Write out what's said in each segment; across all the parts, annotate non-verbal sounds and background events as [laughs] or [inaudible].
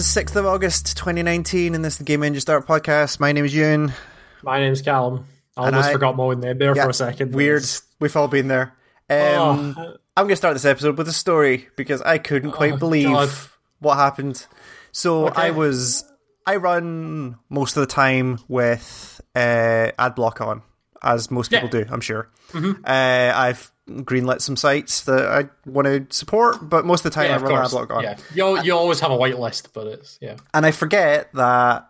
Hello, Internet. It's the 6th of August, 2019, and this is the Game Engine Start podcast. My name is Ewan. My name's Callum. I And almost I- forgot my own name there Yeah, for a second. Weird. We've all been there. Um, Oh. I'm going to start this episode with a story because I couldn't quite Oh, believe God. what happened. So Okay. I was. I run most of the time with uh, ad block on, as most people Yeah. do, I'm sure. Mm-hmm. Uh, I've greenlit some sites that I want to support, but most of the time Yeah, I run course. block on. Yeah, you you always have a whitelist, but it's yeah. and I forget that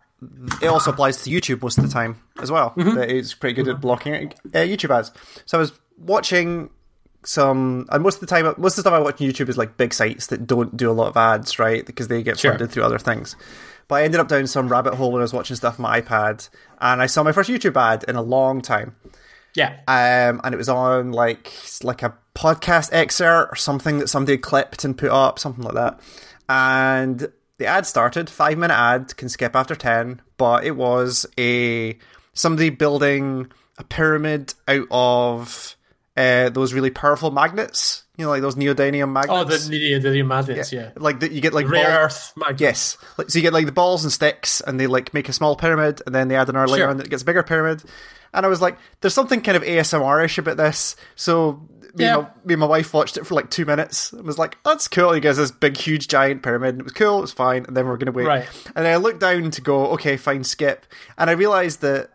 it also applies to YouTube most of the time as well. That it's pretty good at blocking uh, YouTube ads. So I was watching some, and most of the time, most of the stuff I watch on YouTube is like big sites that don't do a lot of ads, right? Because they get Sure. funded through other things. But I ended up down some rabbit hole when I was watching stuff on my iPad, and I saw my first YouTube ad in a long time Yeah, um, and it was on like like a podcast excerpt or something that somebody clipped and put up, something like that. And the ad started five minute ad can skip after ten, but it was a somebody building a pyramid out of uh, those really powerful magnets, you know, like those neodymium Oh, magnets. the the, the magnets, yeah. like that you get like Rare ball- earth magnets. Yes. Like, so you get like the balls and sticks, and they like make a small pyramid, and then they add another layer Sure. on that it gets a bigger pyramid. And I was like, there's something kind of ASMR-ish about this. So me, Yeah. and my, me and my wife watched it for like two minutes and was like, that's cool. He gets this big, huge, giant pyramid. And it was cool. It was fine. And then we are going to wait. Right. And then I looked down to go, okay, fine, skip. And I realized that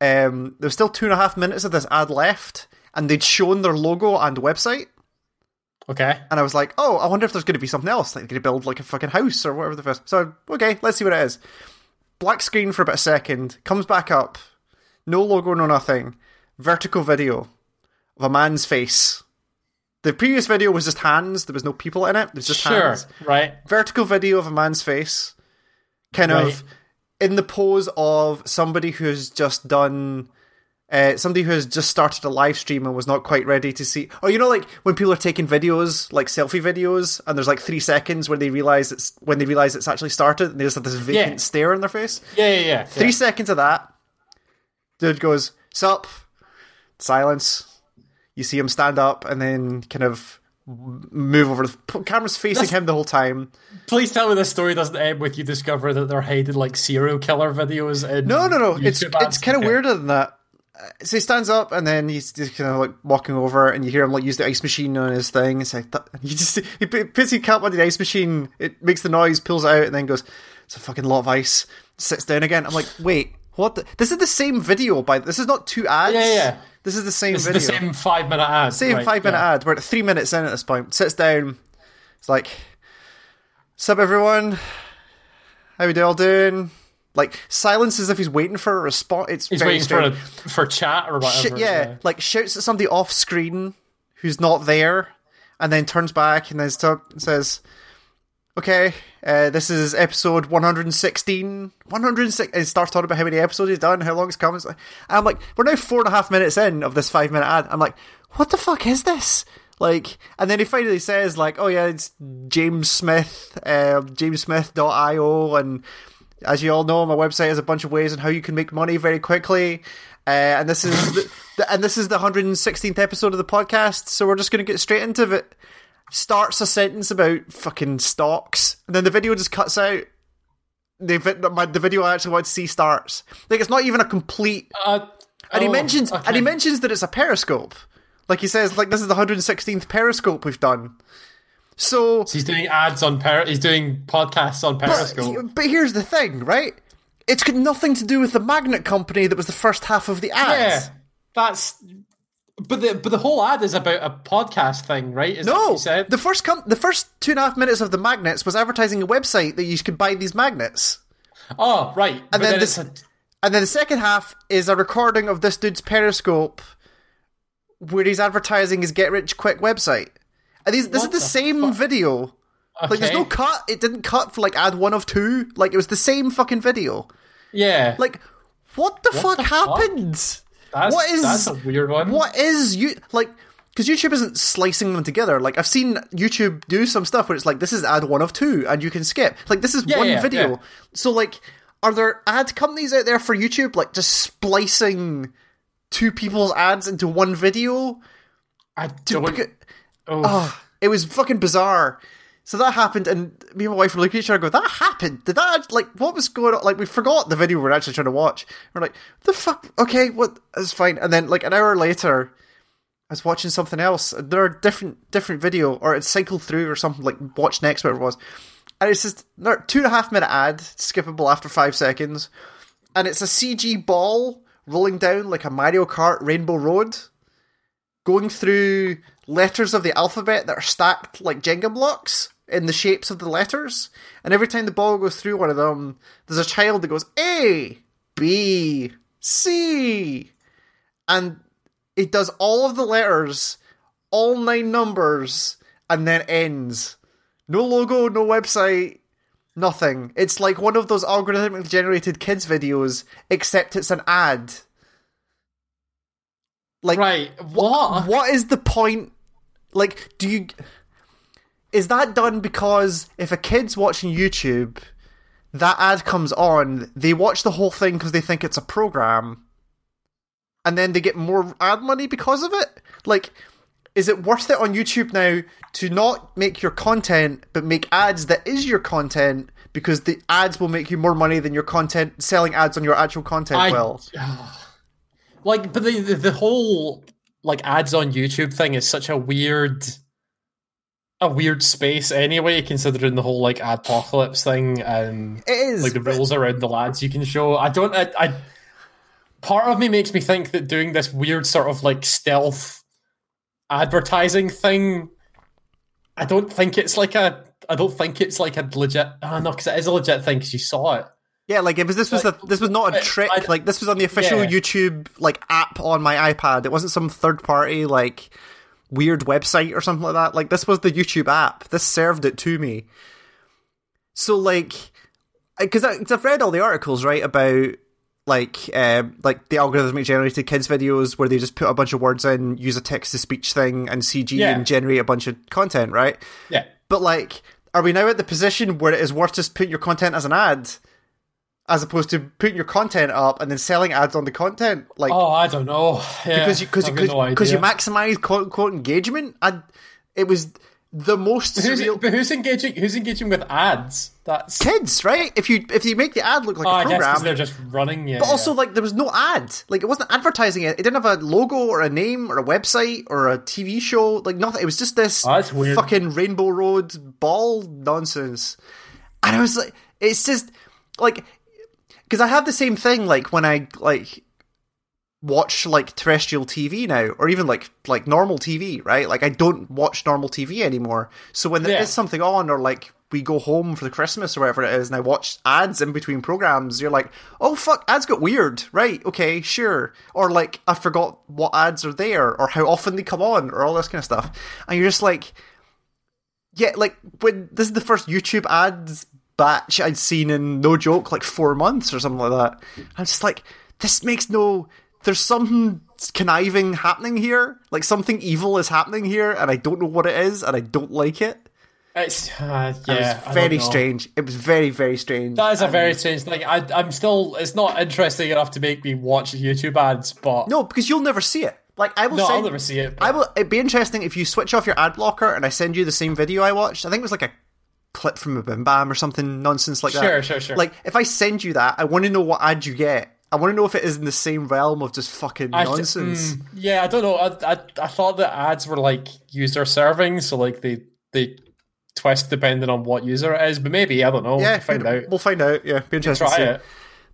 um, there was still two and a half minutes of this ad left, and they'd shown their logo and website. Okay. And I was like, oh, I wonder if there's going to be something else. Like, they're going to build like a fucking house or whatever the first. So, okay, let's see what it is. Black screen for about a second, comes back up. No logo, no nothing. Vertical video of a man's face. The previous video was just hands. There was no people in it. There's just Sure. hands. Right. Vertical video of a man's face. Kind of in the pose of somebody who's just done uh, somebody who has just started a live stream and was not quite ready to see. Oh, you know, like when people are taking videos, like selfie videos, and there's like three seconds where they realize it's when they realize it's actually started, and they just have this vacant Yeah. stare on their face. Yeah, yeah, yeah. Three yeah. seconds of that. Dude goes, "Sup?" Silence. You see him stand up and then kind of move over. The camera's facing That's- him the whole time. Please tell me this story doesn't end with you discover that they're hiding like serial killer videos. In No, no, no. It's YouTube it's ads? kind of weirder than that. Uh, So he stands up and then he's just kind of like walking over, and you hear him like use the ice machine on his thing. It's like [laughs] he just he pu- puts his cap on the ice machine. It makes the noise, pulls it out, and then goes, "It's a fucking lot of ice." Sits down again. I'm like, wait, what? The? This is the same video. By this is not two ads. Yeah, yeah. This is the same It's video. the same five minute ad. Same right, five minute yeah. ad. We're at three minutes in at this point. Sits down. It's like, sup everyone? How we all doing? Like silence as if he's waiting for a response. It's He's very waiting for a, for chat or whatever. Sh- yeah, like shouts at somebody off screen who's not there, and then turns back and then st- says, "Okay, uh, this is episode 116. 106." And starts talking about how many episodes he's done, how long it's come. It's like, I'm like, we're now four and a half minutes in of this five minute ad. I'm like, what the fuck is this? Like, and then he finally says, like, oh yeah, it's James Smith, uh, JamesSmith.io, and as you all know, my website has a bunch of ways on how you can make money very quickly. Uh, and this is the, and this is the 116th episode of the podcast, so we're just going to get straight into it. Starts a sentence about fucking stocks, and then the video just cuts out. The, my, the video I actually want to see starts. Like it's not even a complete Uh, and he oh, mentions and he mentions that it's a periscope. Like he says, like this is the 116th periscope we've done. So So he's doing ads on per. He's doing podcasts on Periscope. but, but here's the thing, right? It's got nothing to do with the magnet company that was the first half of the ads. yeah, that's. But the but the whole ad is about a podcast thing, right? Is what No, the first com- the first two and a half minutes of the magnets was advertising a website that you could buy these magnets, Oh, right. And then then, this- it's a, and then the second half is a recording of this dude's Periscope, where he's advertising his get rich quick website. And these, this is the, the same video. Like, there's no cut. It didn't cut for like ad one of two. Like, it was the same fucking video. yeah. Like, what the fuck the fuck? That's, what is that's a weird one. What is you like? Because YouTube isn't slicing them together. Like I've seen YouTube do some stuff where it's like this is ad one of two, and you can skip. Like this is Yeah, one yeah, video. yeah. So like, are there ad companies out there for YouTube like just splicing two people's ads into one video? I don't. Beca- oh, Oh, it was fucking bizarre. So that happened, and me and my wife were looking at each other, and go, "That happened? Did that like what was going on? Like we forgot the video we we're actually trying to watch. We're like, the fuck? Okay, what? It's fine." And then like an hour later, I was watching something else. There are different different video, or it cycled through or something like watch next, whatever it was. And it's just there two and a half minute ad, skippable after five seconds, and it's a CG ball rolling down like a Mario Kart Rainbow Road, going through letters of the alphabet that are stacked like Jenga blocks in the shapes of the letters. And every time the ball goes through one of them, there's a child that goes A, B, C. And it does all of the letters, all nine numbers, and then ends. No logo, no website, nothing. It's like one of those algorithmically generated kids videos, except it's an ad. Like, Right. What? what is the point? Like, do you. Is that done because if a kid's watching YouTube, that ad comes on, they watch the whole thing because they think it's a program, and then they get more ad money because of it? Like, is it worth it on YouTube now to not make your content, but make ads that is your content because the ads will make you more money than your content, selling ads on your actual content I- will? [sighs] Like, but the, the the whole like ads on YouTube thing is such a weird, a weird space anyway. Considering the whole like adpocalypse thing and It is. like the rules around the lads you can show. I don't. I, I part of me makes me think that doing this weird sort of like stealth advertising thing. I don't think it's like a. I don't think it's like a legit. Oh, no, because it is a legit thing because you saw it. Yeah, like it was. This was Like, this was not a trick. I- like this was on the official Yeah. YouTube like app on my iPad. It wasn't some third party like weird website or something like that. Like this was the YouTube app. This served it to me. So like, because I've read all the articles right about like um, like the algorithmic generated kids videos where they just put a bunch of words in, use a text to speech thing, and CG Yeah. and generate a bunch of content, right? Yeah. But like, are we now at the position where it is worth just putting your content as an ad, as opposed to putting your content up and then selling ads on the content? Like, Oh, I don't know. Yeah, because you because you got no because you maximize quote unquote engagement. And it was the most Who's, surreal. but who's engaging? Who's engaging with ads? That's Kids, right? If you if you make the ad look like oh, a I guess program, because they're just running. Yeah, But also, yeah. like, there was no ad. Like, it wasn't advertising it. It didn't have a logo or a name or a website or a TV show. Like, nothing. It was just this Oh, fucking Rainbow Road ball nonsense. And I was like, it's just, like, because I have the same thing, like, when I, like, watch, like, terrestrial TV now, or even, like, like normal TV, right? Like, I don't watch normal TV anymore. So when there is Yeah. something on, or, like, we go home for the Christmas or whatever it is, and I watch ads in between programs, you're like, oh fuck, ads got weird. Right, okay, sure. Or like, I forgot what ads are there, or how often they come on, or all this kind of stuff. And you're just like, yeah, like, when this is the first YouTube ads batch I'd seen in no joke, like four months or something like that. I'm just like, this makes no. There's something conniving happening here. Like, something evil is happening here, and I don't know what it is, and I don't like it. it's uh, It yeah, was very strange. It was very, very strange. That is a And- very strange thing. I, I'm still. It's not interesting enough to make me watch YouTube ads, but no, because you'll never see it. Like I will no, send, I'll never see it. but- I will. It'd be interesting if you switch off your ad blocker and I send you the same video I watched. I think it was like a clip from a Bim Bam or something nonsense like that. Sure, sure, sure. Like if I send you that, I want to know what ad you get. I want to know if it is in the same realm of just fucking I nonsense. mm, yeah, I don't know. I, I I thought that ads were like user serving, so like they they twist depending on what user it is. But maybe I don't know. yeah, We'll find we'll, out. We'll find out. Yeah, be interesting to Try see. it.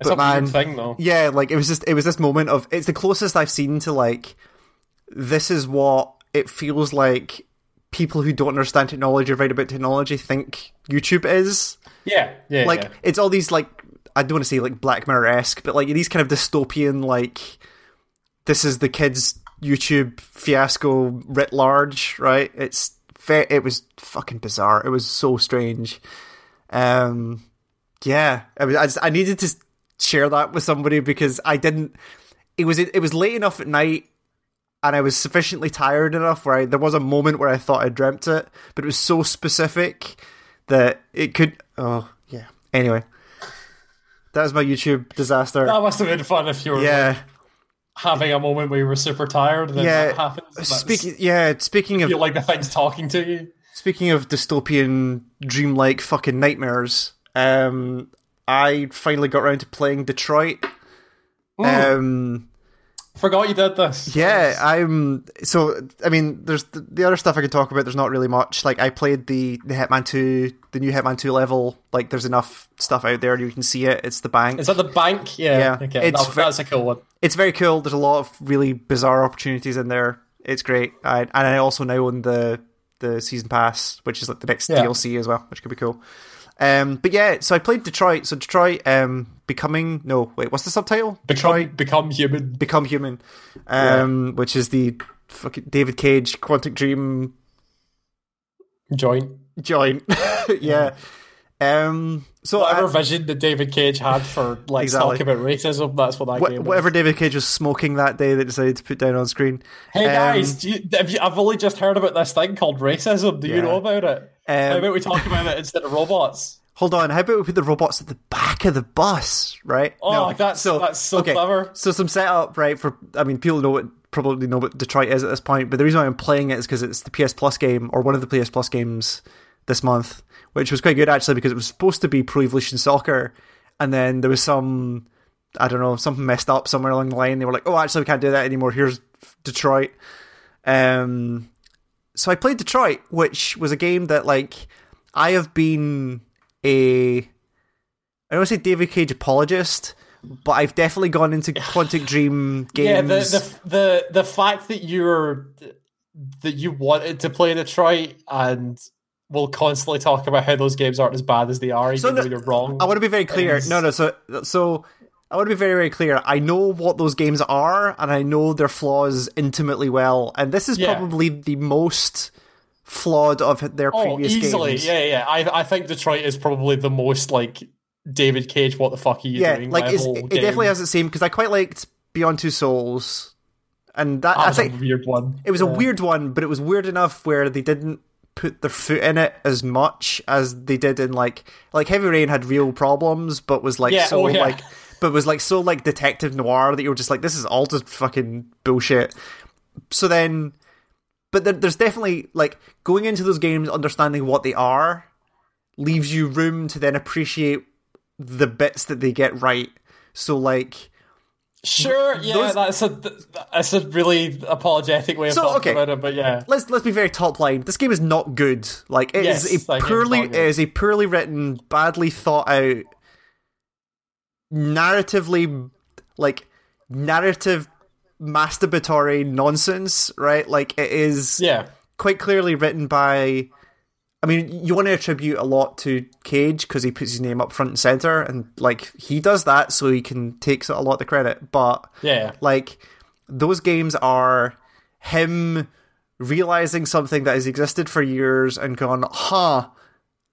It's But a man, weird thing though. Yeah, like it was just it was this moment of it's the closest I've seen to like this is what it feels like people who don't understand technology or write about technology think YouTube is. Yeah, yeah, Like yeah. it's all these like I don't want to say like Black Mirror esque, but like these kind of dystopian like this is the kids YouTube fiasco writ large, right? It's fe- it was fucking bizarre. It was so strange. Um, yeah, I, was, I, just, I needed to share that with somebody because I didn't. It was it was late enough at night, and I was sufficiently tired enough where I, there was a moment where I thought I dreamt it, but it was so specific that it could. Oh yeah. Anyway, that was my YouTube disaster. That must have been fun if you were yeah, like, having a moment where you were super tired and then yeah. that happens. Speaking, yeah. Speaking you of feel like the thing's talking to you. Speaking of dystopian, dreamlike fucking nightmares, um, I finally got around to playing Detroit. Um, Forgot you did this. yeah, I'm. So, I mean, there's the, the other stuff I could talk about. There's not really much. Like, I played the the Hitman Two, the new Hitman Two level. Like, there's enough stuff out there. You can see it. It's the bank. Is that the bank? Yeah. Yeah, Okay. it's that- that's a cool one. it's very cool. There's a lot of really bizarre opportunities in there. It's great. I, and I also now own the the season pass, which is like the next Yeah. DLC as well, which could be cool. Um, but yeah, so I played Detroit. So Detroit, um, becoming no wait, what's the subtitle? Become, Detroit become human. become human, um, which is the fucking David Cage Quantic Dream Joint. joint. [laughs] yeah. Um. So Whatever I- vision that David Cage had for like Exactly. talking about racism, that's what that wh- game whatever David Cage was smoking that day, they decided to put down on screen. Hey Um, guys, do you, have you, I've only just heard about this thing called racism. Do Yeah. you know about it? How Um, about we talk about it instead of robots? Hold on, how about we put the robots at the back of the bus, right? Oh, no. that's- that's so clever. So some setup, right? For I mean, people know what probably know what Detroit is at this point, but the reason why I'm playing it is because it's the PS Plus game or one of the PS Plus games this month, which was quite good actually because it was supposed to be Pro Evolution Soccer, and then there was some I don't know something messed up somewhere along the line. They were like, oh, actually, we can't do that anymore. Here's Detroit. Um, so I played Detroit, which was a game that like I have been a I don't want to say David Cage apologist, but I've definitely gone into [laughs] Quantic Dream games. Yeah, the, the the the fact that you're that you wanted to play Detroit and we'll constantly talk about how those games aren't as bad as they are, even So no- though you're wrong. I want to be very clear. is- No, no. So, so I want to be very, very clear. I know what those games are, and I know their flaws intimately well. And this is Yeah. probably the most flawed of their oh, previous easily, games. yeah, yeah. I I think Detroit is probably the most like David Cage. What the fuck are you yeah. doing? Like it game. definitely has the same because I quite liked Beyond Two Souls, and that, That I was think a weird one. It was a weird one, but it was weird enough where they didn't put their foot in it as much as they did in like like Heavy Rain had real problems, but was like Yeah, so oh, yeah. like but was like so like detective noir that you were just like this is all just fucking bullshit. So then, but there, there's definitely like going into those games understanding what they are leaves you room to then appreciate the bits that they get right. So like Sure, yeah, Those- that's a that's a really apologetic way of So, talking okay. about it, but yeah, let's let's be very top line. This game is not good. Like it is Yes, a poorly it is a poorly written, badly thought out, narratively like narrative masturbatory nonsense. Right? Like it is yeah, quite clearly written by. I mean, you want to attribute a lot to Cage because he puts his name up front and center, and like he does that, so he can take a lot of the credit. But yeah. like those games are him realizing something that has existed for years and gone, huh,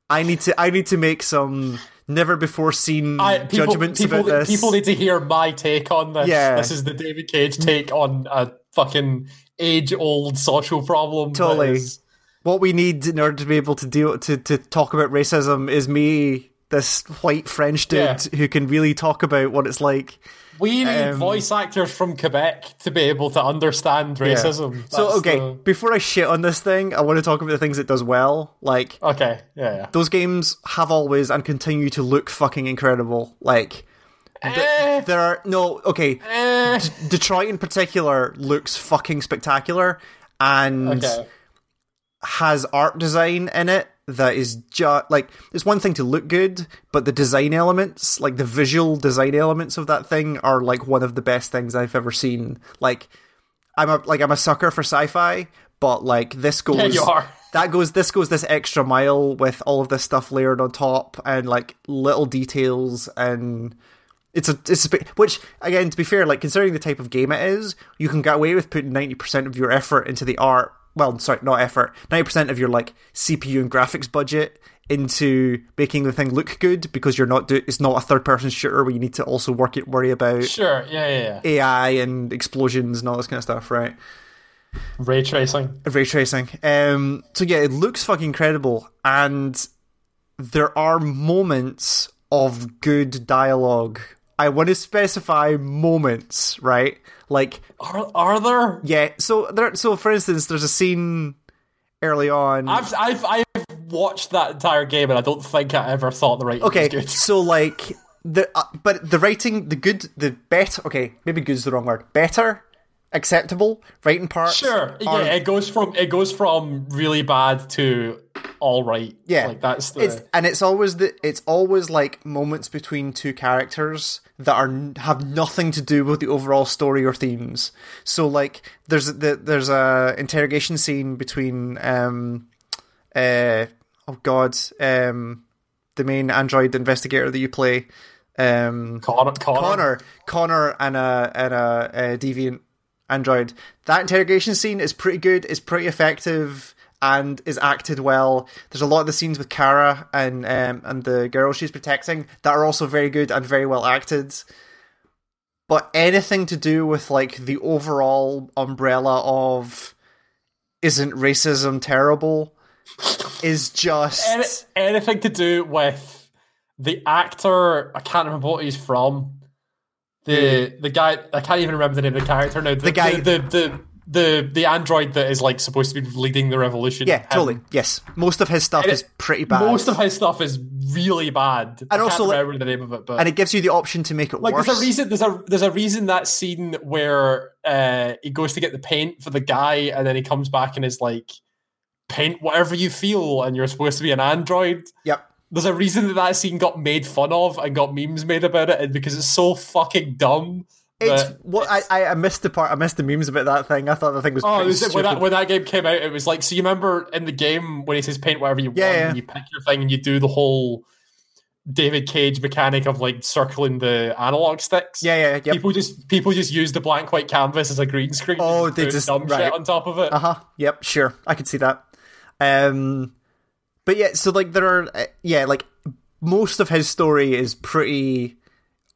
I need to I need to make some never before seen I, people, judgments people, about this. people need to hear my take on this. Yeah. This is the David Cage take on a fucking age old social problem. Totally. is- what we need in order to be able to deal to, to talk about racism is me, this white French dude Yeah. who can really talk about what it's like. We need Um, voice actors from Quebec to be able to understand Yeah. racism. So okay, the- before I shit on this thing, I want to talk about the things it does well. Like okay, yeah, yeah. those games have always and continue to look fucking incredible. Like Eh, there are no okay. eh. D- Detroit in particular looks fucking spectacular and Okay. has art design in it that is just like it's one thing to look good, but the design elements, like the visual design elements of that thing, are like one of the best things I've ever seen. Like I'm a like I'm a sucker for sci-fi, but like this [laughs] goes Yeah, you are. that goes this goes this extra mile with all of this stuff layered on top and like little details and it's a it's a, which again to be fair like considering the type of game it is you can get away with putting 90% of your effort into the art well sorry not effort 90% of your like CPU and graphics budget into making the thing look good because you're not do- it's not a third person shooter where you need to also work it worry about Sure, yeah, yeah, yeah. AI and explosions and all this kind of stuff right Ray tracing. ray tracing. Um, so yeah, it looks fucking incredible, and there are moments of good dialogue. I want to specify moments, right? Like, Are are there? yeah. So there. So for instance, there's a scene early on. I've I've I've watched that entire game and I don't think I ever thought the writing okay, was good. so like the uh, but the writing, the good, the better. Okay, maybe "good" is the wrong word. Better, acceptable writing parts. Sure, yeah, are- it goes from it goes from really bad to all right. Yeah, like that's the it's and it's always the it's always like moments between two characters that are have nothing to do with the overall story or themes. So like there's the there's a interrogation scene between um uh oh god um the main android investigator that you play um Connor, Connor. Connor, Connor, and a and a, a deviant android. That interrogation scene is pretty good. It's pretty effective and is acted well. There's a lot of the scenes with Kara and um, and the girl she's protecting that are also very good and very well acted. But anything to do with like the overall umbrella of isn't racism terrible is just Any, anything to do with the actor? I can't remember what he's from. The the guy I can't even remember the name of the character now. The, guy- the the, the the the android that is like supposed to be leading the revolution. yeah, totally. Yes, most of his stuff And is it- pretty bad. Most of his stuff is really bad. I also, can't like- remember the name of it, but and it gives you the option to make it like worse. there's a reason there's a there's a reason that scene where uh he goes to get the paint for the guy and then he comes back and is like paint whatever you feel and you're supposed to be an android Yep. There's a reason that that scene got made fun of and got memes made about it and because it's so fucking dumb It's what I, I I missed the part. I missed the memes about that thing. I thought the thing was Oh, it, when, that, when that game came out, it was like, so you remember in the game when he says paint whatever you Yeah, want, yeah. and you pick your thing and you do the whole David Cage mechanic of like circling the analog sticks. Yeah, yeah, yep. People just people just use the blank white canvas as a green screen. Oh, they just- dumb right. shit on top of it. Uh huh. Yep. Sure. I could see that. Um, but yeah. So like there are uh, yeah like most of his story is pretty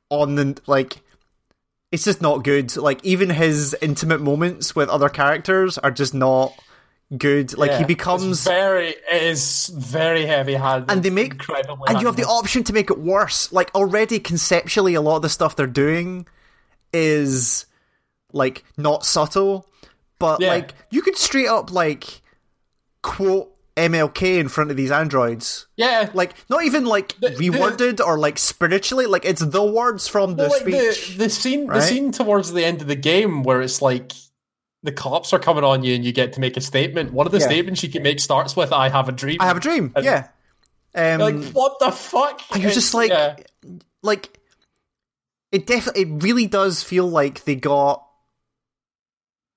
on the like. It's just not good. Like even his intimate moments with other characters are just not good. Like Yeah, he becomes very it is very heavy handed, and they make incredibly and you have the option to make it worse like already conceptually a lot of the stuff they're doing is like not subtle but Yeah. like you could straight up like quote mlk in front of these androids yeah like not even like the- reworded or like spiritually like it's the words from the Well, like speech the the scene right? the scene towards the end of the game where it's like the cops are coming on you and you get to make a statement. One of the Yeah. statements you can make starts with "I have a dream." i have a dream And- yeah um like what the fuck? and you're just like yeah. like it definitely it really does feel like they got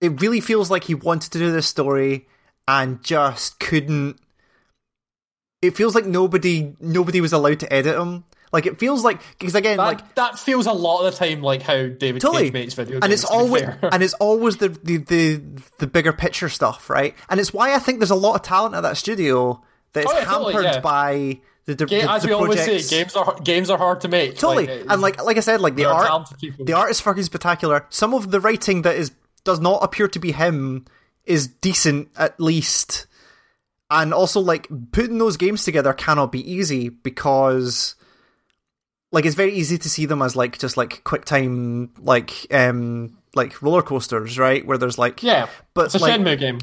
it really feels like he wanted to do this story and just couldn't it feels like nobody nobody was allowed to edit him like it feels like because again that, like that feels a lot of the time like how David totally Cage makes video games. and it's always and it's always the, the the the bigger picture stuff right and it's why i think there's a lot of talent at that studio that is Oh, yeah, totally, hampered yeah. by the, the, Ga- the, as we always say, games are games are hard to make. Totally, Like, and like like I said, like the art, the art is fucking spectacular. Some of the writing that is does not appear to be him is decent at least, and also like putting those games together cannot be easy because like it's very easy to see them as like just like quick time like um like roller coasters, right? Where there's like yeah, but it's a like, Shenmue game.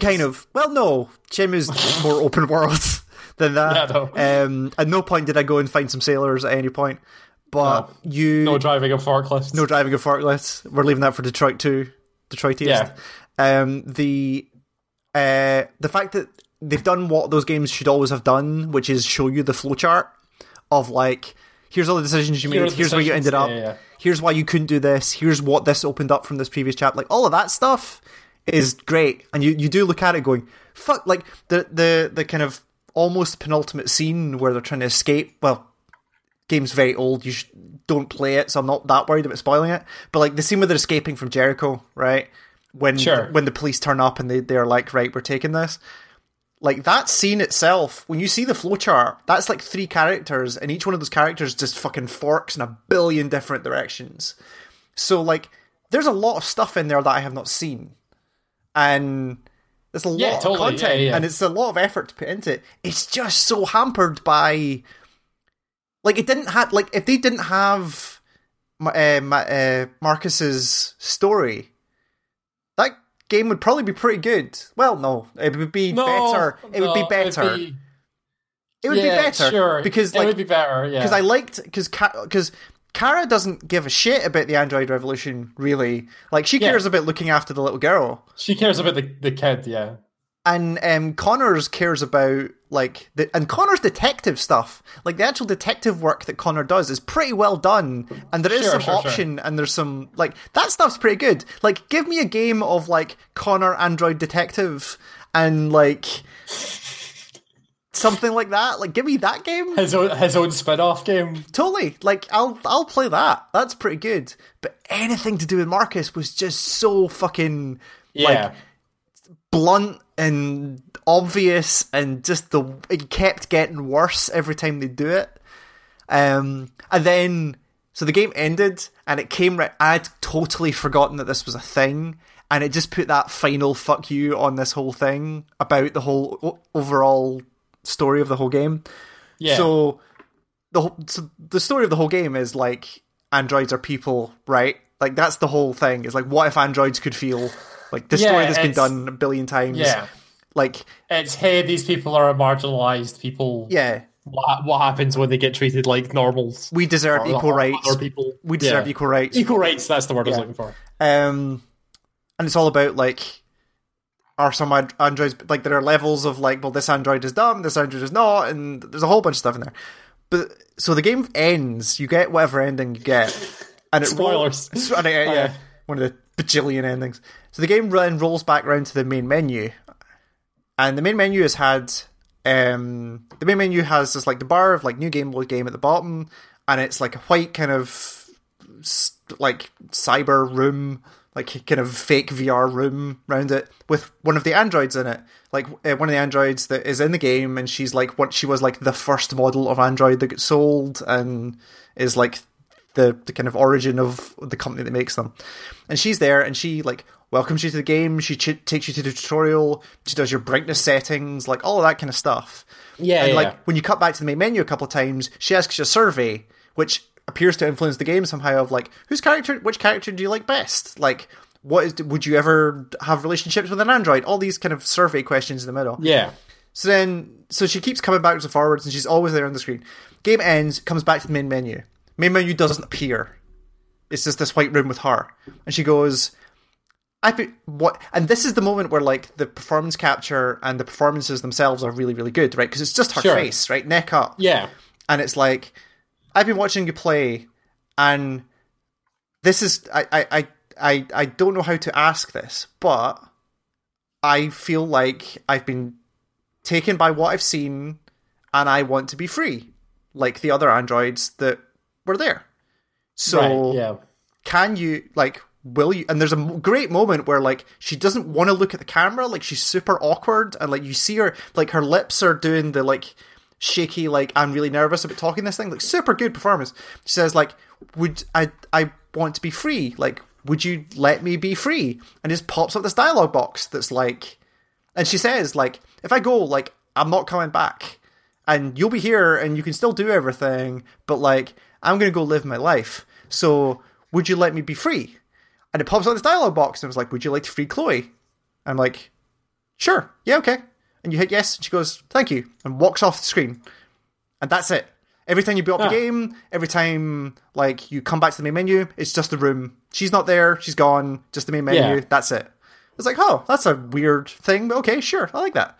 kind of. Well, no, Shenmue's [laughs] more open world than that. Yeah, Um, at no point did I go and find some sailors at any point. But you No driving a forklift. no driving a forklift. We're leaving that for Detroit too. Detroitiest. Yeah. Um, the uh, the fact that they've done what those games should always have done, which is show you the flowchart of like, here's all the decisions you Here made, here's where you ended up, yeah, yeah. here's why you couldn't do this, here's what this opened up from this previous chapter. Like all of that stuff is great, and you, you do look at it going, fuck, like the the the kind of almost penultimate scene where they're trying to escape. Well, game's very old. You sh- don't play it, so I'm not that worried about spoiling it. But like the scene where they're escaping from Jericho, right? When Sure. when the police turn up and they they're like, right, we're taking this. Like that scene itself, when you see the flowchart, that's like three characters, and each one of those characters just fucking forks in a billion different directions. So like, there's a lot of stuff in there that I have not seen, and there's a lot Yeah, of content, Yeah, yeah. and it's a lot of effort to put into it. It's just so hampered by, like, it didn't have like if they didn't have Ma- uh, Ma- uh, Marcus's story, game would probably be pretty good. Well, no, it would be No, better. It would be better. Be, it would yeah, be better sure. because it like would be better. Yeah, because I liked because because Kara doesn't give a shit about the Android revolution really. Like she Yeah. cares about looking after the little girl, she cares about the the kid. Yeah, and um, Connors cares about like the and Connor's detective stuff. Like the actual detective work that Connor does is pretty well done, and there is Sure, some sure, sure. option and there's some like that stuff's pretty good. Like give me a game of like Connor Android detective and like. Something like that, like give me that game. his own his own spin off game. Totally. Like I'll I'll play that. That's pretty good. But anything to do with Marcus was just so fucking Yeah, like blunt and obvious and just the it kept getting worse every time they do it. Um and then so the game ended and it came right I'd totally forgotten that this was a thing and it just put that final fuck you on this whole thing about the whole o- overall story of the whole game. yeah. So the whole, so the story of the whole game is like androids are people, right? Like that's the whole thing. Is like what if androids could feel? Like the story that's been done a billion times. yeah, Like it's hey, these people are marginalized people. yeah, What, what happens when they get treated like normals? we deserve equal rights. People. We deserve Yeah. equal rights. equal rights. That's the word I was looking for. Um, and it's all about like, are some and- androids like there are levels of like, well, this android is dumb, this android is not, and there's a whole bunch of stuff in there. But so the game ends, you get whatever ending you get, and it Spoilers. rolls- and it- yeah, yeah. one of the bajillion endings. So the game then rolls back round to the main menu, and the main menu has had um the main menu has this like the bar of like new game load game at the bottom, and it's like a white kind of like cyber room, like kind of fake VR room around it with one of the androids in it, like uh, one of the androids that is in the game, and she's like what she was like the first model of android that got sold, and is like the the kind of origin of the company that makes them, and she's there, and she like welcomes you to the game. She ch- takes you to the tutorial. She does your brightness settings, like all of that kind of stuff. Yeah, And yeah. like when you cut back to the main menu a couple of times, she asks you a survey, which appears to influence the game somehow. Of like, whose character, which character do you like best? Like, what is? Would you ever have relationships with an android? All these kind of survey questions in the middle. yeah. So then, so she keeps coming backwards and forwards, and she's always there on the screen. Game ends, comes back to the main menu. Main menu doesn't appear. It's just this white room with her, and she goes, "I be, what?" And this is the moment where like the performance capture and the performances themselves are really, really good, right? Because it's just her Sure. face, right, neck up, Yeah. and it's like I've been watching you play, and this is I I I I, I don't know how to ask this, but I feel like I've been taken by what I've seen, and I want to be free, like the other androids that were there. So right. Yeah. can you like will you and there's a great moment where like she doesn't want to look at the camera like she's super awkward and like you see her like her lips are doing the like shaky like i'm really nervous about talking this thing like super good performance. She says like would i i want to be free like would you let me be free? And just pops up this dialogue box that's like and she says like if i go like i'm not coming back and you'll be here and you can still do everything but like i'm gonna go live my life so would you let me be free and it pops up this dialogue box and it was like would you like to free chloe? I'm like sure. Yeah okay. And you hit yes and she goes thank you and walks off the screen. And that's it. Every time you build up Ah. the game every time like you come back to the main menu it's just the room. She's not there. She's gone. Just the main menu. Yeah. that's it. It's like oh that's a weird thing but okay sure. I like that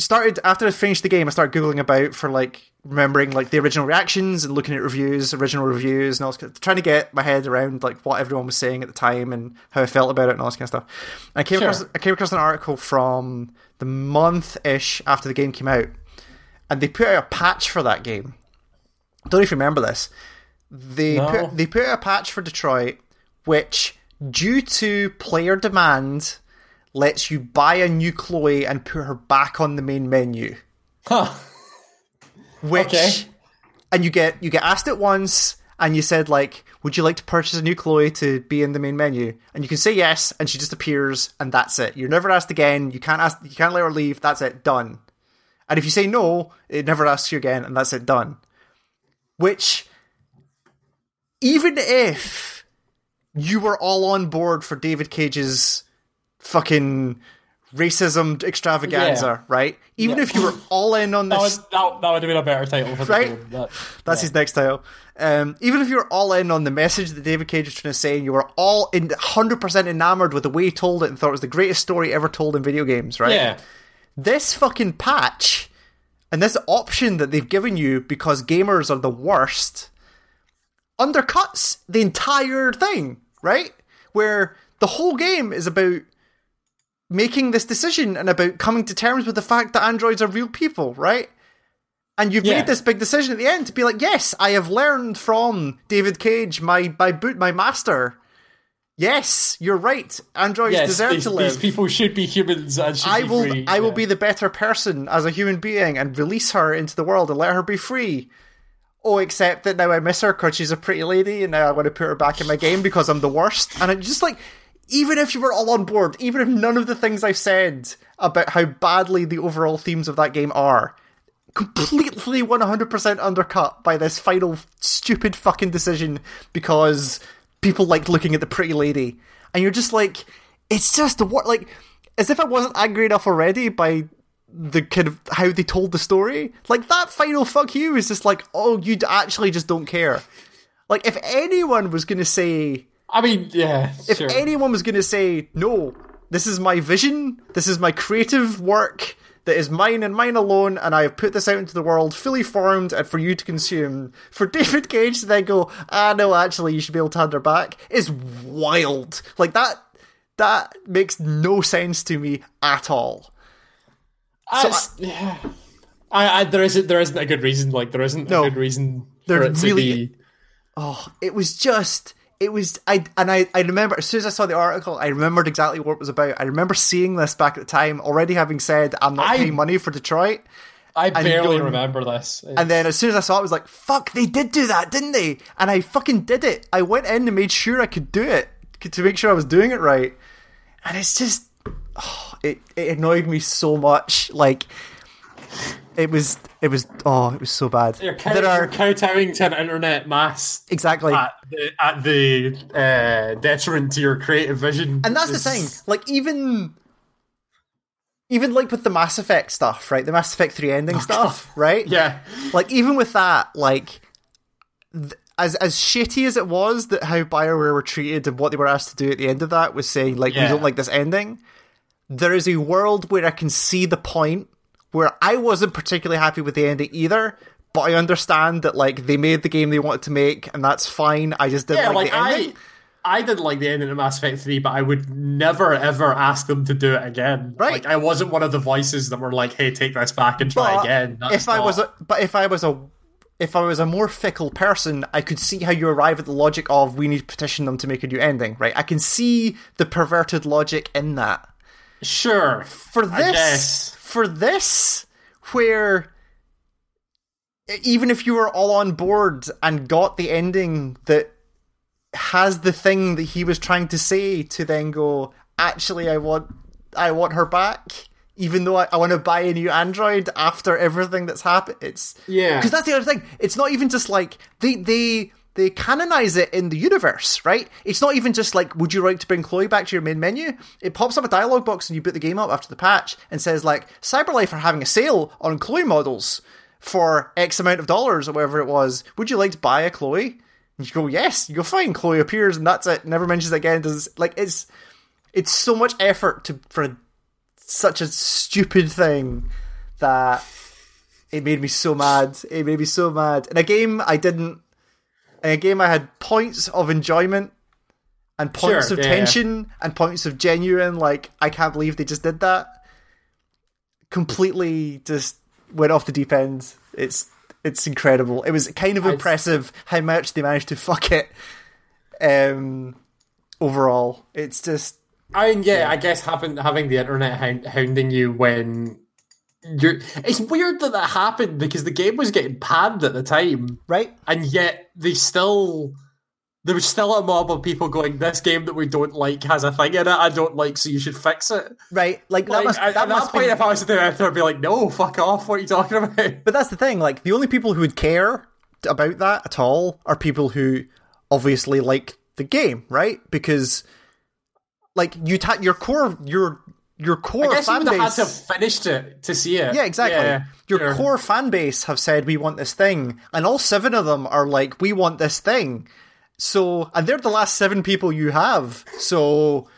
started after I finished the game. I started googling about for like remembering like the original reactions and looking at reviews, original reviews, and all this, kind of- trying to get my head around like what everyone was saying at the time and how I felt about it and all this kind of stuff. And I came Sure. across I came across an article from the month ish after the game came out, and they put out a patch for that game. don't know if you remember this. They No. put they put out a patch for Detroit, which due to player demand lets you buy a new Chloe and put her back on the main menu. Huh. Which Okay. and you get you get asked it once and you said like, would you like to purchase a new Chloe to be in the main menu? And you can say yes, and she just appears, and that's it. You're never asked again. You can't ask. You can't let her leave. That's it. Done. And if you say no, it never asks you again, and that's it. Done. Which, even if you were all on board for David Cage's fucking racism extravaganza, Yeah. right? Even Yeah. if you were all in on That this would, that, that would have been a better title for Right? the. That- That's his next title. Um, even if you're all in on the message that David Cage was trying to say, and you were all in 100% enamored with the way he told it and thought it was the greatest story ever told in video games, right? yeah. This fucking patch and this option that they've given you because gamers are the worst undercuts the entire thing, right? Where the whole game is about making this decision and about coming to terms with the fact that androids are real people, right? And you've Yeah. made this big decision at the end to be like, yes, I have learned from David Cage, my my boot, my master. Yes, you're right. Androids Yes, deserve these, to live. these people should be humans and should I be will free. I will be the better person as a human being and release her into the world and let her be free. Oh, except that now I miss her because she's a pretty lady and now I want to put her back in my game because I'm the worst. And it's just like, even if you were all on board, even if none of the things I've said about how badly the overall themes of that game are, completely 100% undercut by this final stupid fucking decision because people liked looking at the pretty lady. And you're just like, it's just the what, like, as if I wasn't angry enough already by the kind of how they told the story. Like, that final fuck you is just like, oh, you actually just don't care. Like, if anyone was going to say, I mean, yeah. if sure. anyone was going to say, no, this is my vision, this is my creative work that is mine and mine alone, and I have put this out into the world fully formed and for you to consume, for David Cage to then go, ah, no, actually, you should be able to hand her back, is wild. Like, that. That makes no sense to me at all. I, s- yeah. I, I, there isn't there isn't a good reason. Like there isn't No. a good reason There for it to really- be. Oh, it was just it was I and I I remember as soon as I saw the article, I remembered exactly what it was about. I remember seeing this back at the time, already having said I'm not I- paying money for Detroit. I barely going- remember this. And then as soon as I saw it, I was like, "Fuck, they did do that, didn't they?" And I fucking did it. I went in and made sure I could do it to make sure I was doing it right. And it's just, oh, it it annoyed me so much. Like it was, it was, oh, it was so bad. you're, cow- there you're are kowtowing to an internet mass exactly. at the, at the uh, detriment to your creative vision. And that's the thing. Like even even like with the Mass Effect stuff, right? The Mass Effect 3 ending [laughs] stuff, right? Yeah, Like even with that, like th- as as shitty as it was that how BioWare were treated and what they were asked to do at the end of that was saying like we don't like this ending. There is a world where I can see the point where I wasn't particularly happy with the ending either, but I understand that like they made the game they wanted to make and that's fine. I just didn't yeah. like, Like, the ending. I, I didn't like the ending of Mass Effect Three, but I would never ever ask them to do it again. Right. Like I wasn't one of the voices that were like, "Hey, take this back and try But again." That's if I was a, but if I was a if I was a more fickle person, I could see how you arrive at the logic of we need to petition them to make a new ending, right? I can see the perverted logic in that. Sure For this, for this, where even if you were all on board and got the ending that has the thing that he was trying to say to then go, actually, I want, I want her back. Even though I, I want to buy a new Android after everything that's happened, it's Yeah. Because that's the other thing. It's not even just like they they they canonize it in the universe, right? It's not even just like, would you like to bring Chloe back to your main menu? It pops up a dialogue box and you boot the game up after the patch and says like, CyberLife are having a sale on Chloe models for X amount of dollars or whatever it was. Would you like to buy a Chloe? And you go, yes. You go, fine. Chloe appears and that's it. Never mentions it again. Does like it's it's so much effort to for such a stupid thing that it made me so mad. It made me so mad. In a game I didn't in a game I had points of enjoyment and points Sure, of yeah, tension and points of genuine like I can't believe they just did that. Completely just went off the deep end. It's it's incredible. It was kind of impressive how much they managed to fuck it. Um overall. It's just I mean, yeah, I guess having having the internet hound, hounding you when Mm. you're it's weird that that happened because the game was getting panned at the time, right? and yet they still there was still a mob of people going, "This game that we don't like has a thing in it. I don't like, so you should fix it." Right? Like, that Like, must at, that at must that point, be if I was the director, I'd be like, "No, fuck off! What are you talking about?" [laughs] But that's the thing, like the only people who would care about that at all are people who obviously like the game, right? Because like you ta- your core your your core I guess you fan have had base to have finished it to see it. yeah, exactly. Yeah, Your sure. core fan base have said we want this thing, and all seven of them are like, we want this thing. So, and they're the last seven people you have. So,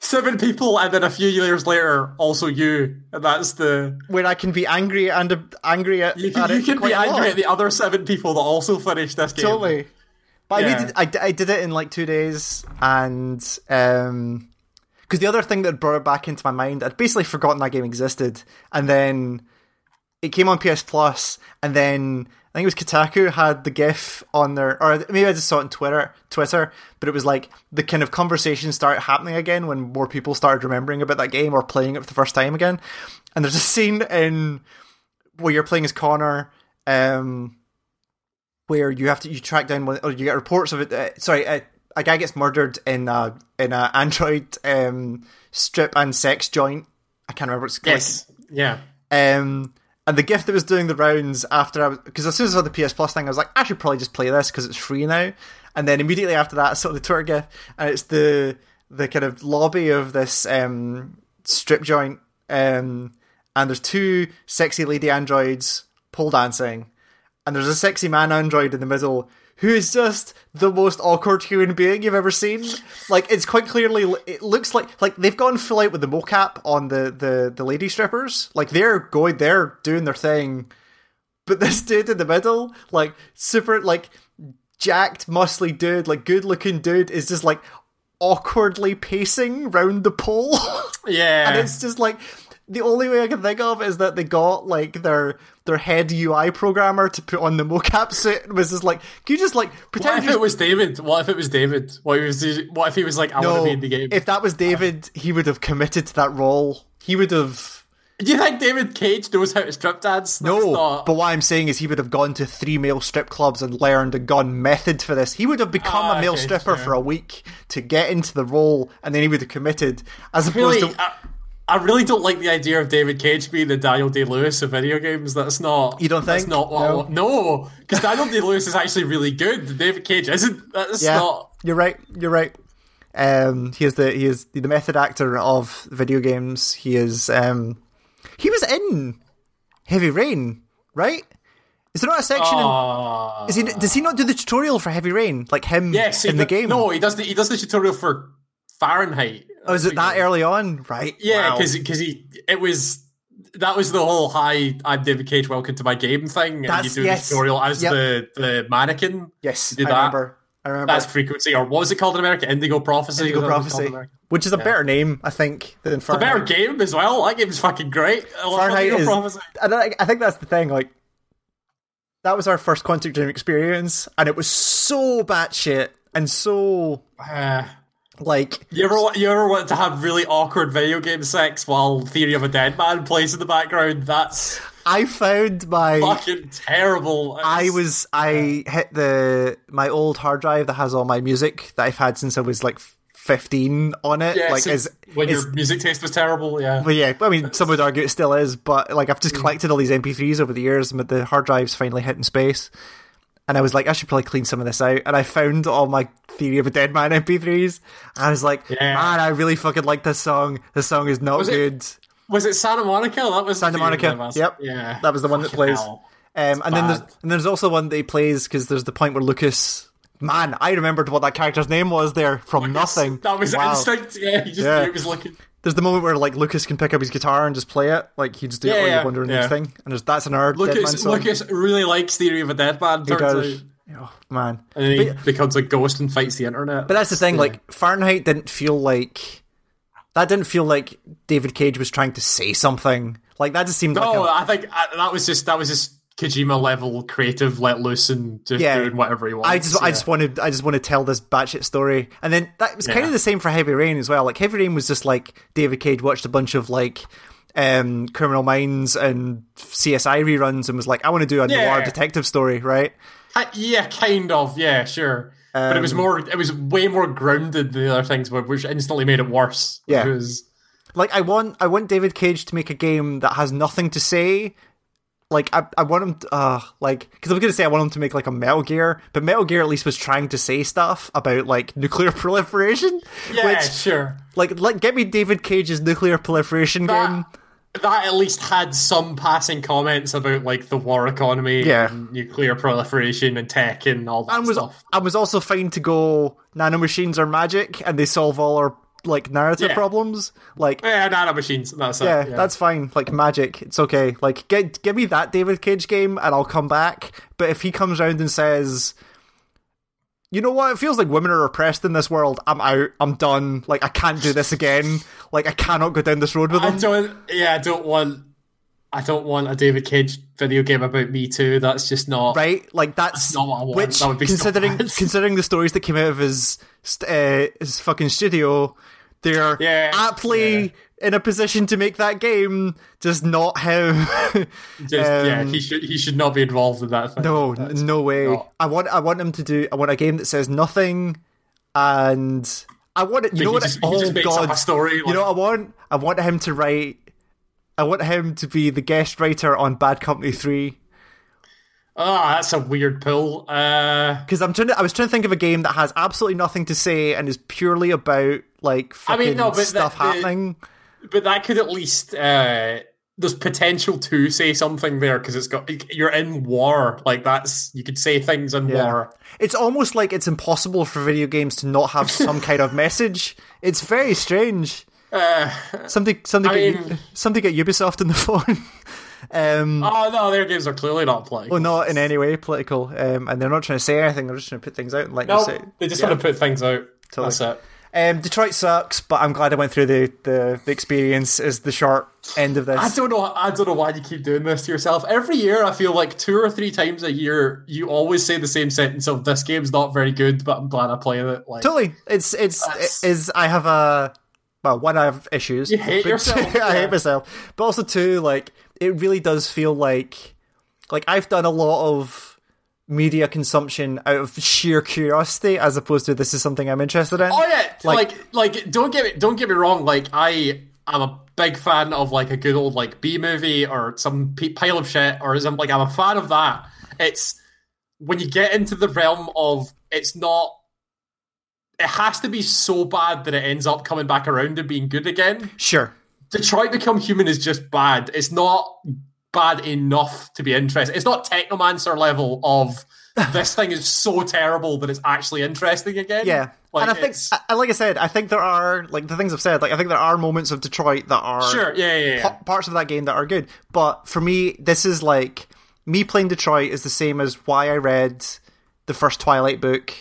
seven people, and then a few years later, also you, and that's the where I can be angry and uh, angry at, you at can, you can be angry at the other seven people that also finished this game. totally. But I, Yeah. did, I, d- I did it in like two days, and um, because the other thing that brought it back into my mind, I'd basically forgotten that game existed, and then it came on PS Plus, and then I think it was Kotaku had the GIF on their, or maybe I just saw it on Twitter, Twitter, but it was like the kind of conversation started happening again when more people started remembering about that game or playing it for the first time again, and there's a scene in where you're playing as Connor, um, where you have to you track down one, or you get reports of it. Uh, sorry, uh, a guy gets murdered in a in a Android um, strip and sex joint. I can't remember. It's like- Yes. Yeah. um, and the GIF that was doing the rounds after I was because as soon as I saw the PS Plus thing, I was like, I should probably just play this because it's free now. And then immediately after that, I saw the Twitter GIF, and it's the the kind of lobby of this um, strip joint, um, and there's two sexy lady androids pole dancing, and there's a sexy man android in the middle who is just the most awkward human being you've ever seen. Like it's quite clearly, it looks like like they've gone full out with the mocap on the the the lady strippers. Like they're going, they're doing their thing, but this dude in the middle, like super like jacked, muscly dude, like good looking dude, is just like awkwardly pacing round the pole. [laughs] Yeah. and it's just like the only way I can think of is that they got like their their head UI programmer to put on the mocap [laughs] suit and was just like, can you just like what pretend if it was David? What if it was David? What if, he was, what if he was like, I want to no, be in the game? if that was David, he would have committed to that role. He would have Do you think David Cage knows how to strip dance? That's no, not- but what I'm saying is he would have gone to three male strip clubs and learned a gone method for this. He would have become Ah, a male okay, stripper sure. for a week to get into the role, and then he would have committed. As opposed really, to I, I really don't like the idea of David Cage being the Daniel Day Lewis of video games. That's not. You don't That's think? not what No. because Daniel Day Lewis is actually really good. David Cage isn't. That's yeah, not. you're right. You're right. Um, he is the he is the method actor of video games. He is um, he was in Heavy Rain, right? Is there not a section? in, Uh, is he does he not do the tutorial for Heavy Rain like him yes, in the did- game? No, he does. The, he does the tutorial for Fahrenheit. Oh, is it that early on? Right? Yeah, Wow. because he it was that was the whole "Hi, I'm David Cage. Welcome to my game" thing, and That's- you do yes. the tutorial as Yep. the the mannequin. yes, I that. remember. I remember. That's frequency, or what was it called in America? Indigo Prophecy. Indigo Is that what it was called Prophecy, in which is a better name, I think, than A better game as well. That game's fucking great. I Fahrenheit Indigo is, Prophecy. and I, I think that's the thing. Like, that was our first Quantic Dream experience, and it was so batshit and so Uh, like you ever you ever want to have really awkward video game sex while Theory of a Deadman plays in the background? That's I found my. fucking terrible. I was I hit the my old hard drive that has all my music that I've had since I was like fifteen on it. yeah, like is when is- your music taste was terrible. Yeah, But yeah, I mean, some would argue it still is, but like I've Mm. just collected all these MP3s over the years, but the hard drive's finally hitting space. And I was like, I should probably clean some of this out. And I found all my Theory of a Deadman MP3s. And I was like, Yeah. man, I really fucking like this song. This song is not Was it- good. was it Santa Monica? That was Santa Theory of a Monica, yep. Yeah, That was the one that plays. Um, and then there's, and there's also one that he plays because there's the point where Lucas. Man, I remembered what that character's name was there from nothing. That was Wow. instinct. Yeah, he just Yeah. knew it was looking. There's the moment where like Lucas can pick up his guitar and just play it, like he just do it Yeah, while yeah, you're wondering yeah. this thing. And there's that's an our Dead Man Lucas. Lucas really likes Theory of a Deadman. he Turns does. out. Oh man, And then he But- becomes a ghost and fights the internet. But that's the thing, Yeah. like Fahrenheit didn't feel like that didn't feel like David Cage was trying to say something. Like that just seemed like no, a, I think uh, that was just that was just Kojima level creative, let loose and just Yeah. doing whatever he wants. I just I yeah. just wanted I just want to tell this batshit story. And then that was kind Yeah. of the same for Heavy Rain as well. Like Heavy Rain was just like David Cage watched a bunch of like um Criminal Minds and CSI reruns and was like, I want to do a Yeah. noir detective story, right? Uh, yeah, kind of, yeah, sure. but it was Um, more, it was way more grounded than the other things, which instantly made it worse. Yeah. It was, Like I want I want David Cage to make a game that has nothing to say like I, I want him to, uh like because I was gonna say I want him to make like a Metal Gear, but Metal Gear at least was trying to say stuff about like nuclear [laughs] proliferation. Yeah, which sure. like like get me David Cage's nuclear proliferation game. That, that at least had some passing comments about like the war economy, Yeah. and nuclear proliferation, and tech, and all that And was stuff. I was also fine to go nanomachines are magic and they solve all our like narrative Yeah. problems. Like Yeah, nano machines. That's it. yeah, that's fine. Like magic, it's okay. Like get give me that David Cage game and I'll come back. But if he comes around and says, "You know what? It feels like women are oppressed in this world. I'm out. I'm done. Like I can't do this again. Like I cannot go down this road with I them." don't. Yeah, I don't want. I don't want a David Cage video game about Me Too. That's just not. Right? Like that's, not what I want. which That would be so considering bad. [laughs] considering the stories that came out of his uh, his fucking studio, they're Yeah, aptly yeah. in a position to make that game. Just not him. [laughs] Just, yeah, Um, he should. He should not be involved in that. Thing. No, That's- no way. not. I want I want him to do I want a game that says nothing and I want it you But know what just- oh god. story, you know what I want? I want him to write I want him to be the guest writer on Bad Company 3 Ah, that's a weird pull. Uh, because I'm trying to I was trying to think of a game that has absolutely nothing to say and is purely about like I fucking mean, no, but stuff the- the- happening. but that could at least. Uh, there's potential to say something there because it's got you're in war. Like that's you could say things in Yeah. war. It's almost like it's impossible for video games to not have some kind of message. It's very strange. something, something, Uh, I get, mean- something get Ubisoft on the [laughs] phone. Um, Oh no, their games are clearly not playing. well, not in any way political, um, and they're not trying to say anything. They're just trying to put things out and let you no, say. they just Yeah. want to put things out. Totally. That's it. Um, Detroit sucks, but I'm glad I went through the, the, the experience. Is the short end of this? I don't know. I don't know why you keep doing this to yourself. Every year, I feel like two or three times a year, you always say the same sentence of "This game's not very good, but I'm glad I played it." Like, Totally. It's it's it is I have a well, one I have issues. You hate [laughs] yourself, two, I yeah. hate myself. But also two, like it really does feel like like I've done a lot of media consumption out of sheer curiosity as opposed to this is something I'm interested in. oh yeah, Like- like, like, don't get me, don't get me wrong. Like, I am a big fan of like a good old like B movie or some pile of shit, or some like I'm a fan of that. It's when you get into the realm of it's not. It has to be so bad that it ends up coming back around and being good again. Sure. Detroit Become Human is just bad. It's not bad enough to be interesting. It's not Technomancer level of [laughs] this thing is so terrible that it's actually interesting again. Yeah. like, and I think and like I said, I think there are like the things I've said, like I think there are moments of Detroit that are sure, yeah, yeah, yeah. pa- parts of that game that are good. But for me, this is like me playing Detroit is the same as why I read the first Twilight book.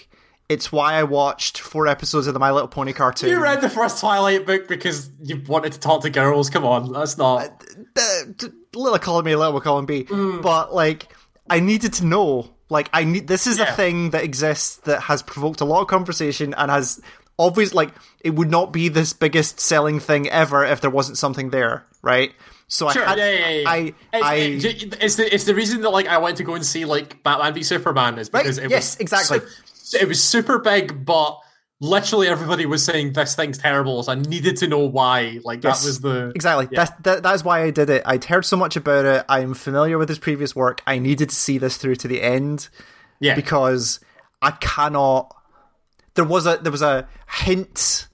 It's why I watched four episodes of the My Little Pony cartoon. You read the first Twilight book because you wanted to talk to girls. Come on, that's not. the, d- little column A, little column B. Mm. But like, I needed to know. Like, I need. This is a thing that exists that has provoked a lot of conversation and has obviously Like, it would not be this biggest selling thing ever if there wasn't something there, right? So Sure, I had, yeah, yeah, yeah. I, it's, I, it- it's the it's the reason that like I went to go and see like Batman v Superman is because it yes, was exactly. su- it was super big, but literally everybody was saying this thing's terrible, so I needed to know why. Like Yes. that was the Exactly. That's that, that's why I did it. I'd heard so much about it. I'm familiar with his previous work. I needed to see this through to the end yeah because I cannot. There was a there was a hint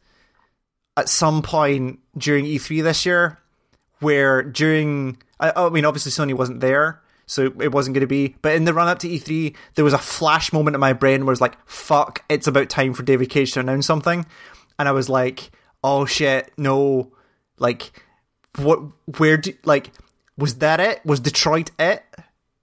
at some point during E3 this year where during I, I mean obviously Sony wasn't there. So it wasn't going to be, but in the run up to E3, there was a flash moment in my brain where it's like, "Fuck! It's about time for David Cage to announce something," and I was like, "Oh shit, no!" Like, what? Where do like? Was that it? Was Detroit it?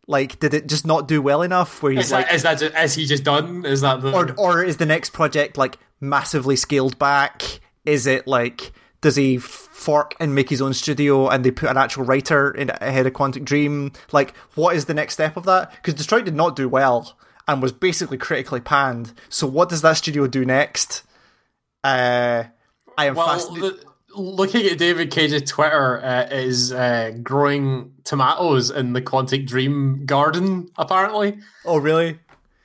Like, did it just not do well enough? Where he's Is like, that, is that ju- is he just done? Is that the or or is the next project like massively scaled back? Is it like does he fork and make his own studio and they put an actual writer in ahead of Quantic Dream? Like, what is the next step of that? Because Detroit did not do well and was basically critically panned. So what does that studio do next? Uh, I am well? fascinated. The, looking at David Cage's Twitter uh, is uh, growing tomatoes in the Quantic Dream garden. Apparently, Oh, really?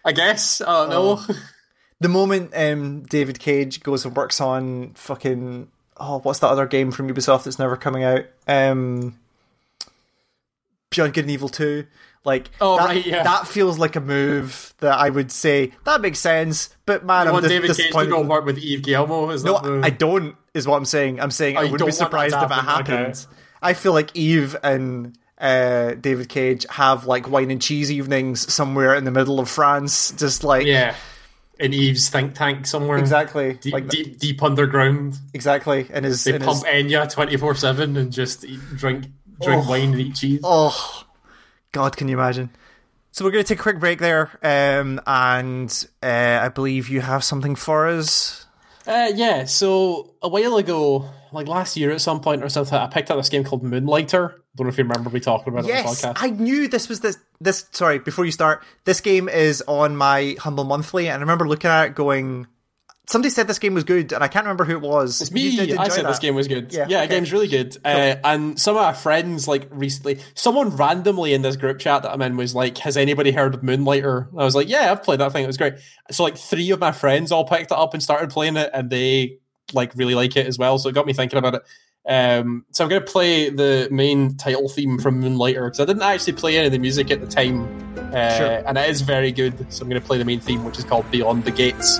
I guess I don't know. [laughs] The moment um, David Cage goes and works on fucking oh, what's that other game from Ubisoft that's never coming out? Um, Beyond Good and Evil Two. Like Oh, that, right, yeah. that feels like a move that I would say that makes sense. But man, You I'm want dis- David Cage to go work with Yves Guillemot? Is No, the... I don't. Is what I'm saying. I'm saying Oh, I wouldn't be don't want that surprised if it happen, okay. happened. I feel like Yves and uh, David Cage have like wine and cheese evenings somewhere in the middle of France, just like Yeah. In Yves's think tank somewhere. exactly, Deep, like deep, deep underground. exactly, And his, They in pump his Enya twenty four seven and just eat, drink drink Oh. wine and eat cheese. Oh, God, can you imagine? So we're going to take a quick break there, um, and uh, I believe you have something for us. Uh, yeah, so a while ago, like last year at some point or something, I picked up this game called Moonlighter. Don't know if you remember me talking about it on the podcast. I knew this was this. This sorry, before you start, this game is on my humble monthly, and I remember looking at it, going. Somebody said this game was good, and I can't remember who it was. It's me. I said this game was good. Yeah, Yeah, okay. the game's really good. Uh, and some of our friends, like recently, someone randomly in this group chat that I'm in was like, "Has anybody heard of Moonlighter?" And I was like, "Yeah, I've played that thing. It was great." So like three of my friends all picked it up and started playing it, and they like really like it as well. So it got me thinking about it. Um, so I'm going to play the main title theme from Moonlighter because I didn't actually play any of the music at the time, uh, Sure. and it is very good. So I'm going to play the main theme, which is called Beyond the Gates.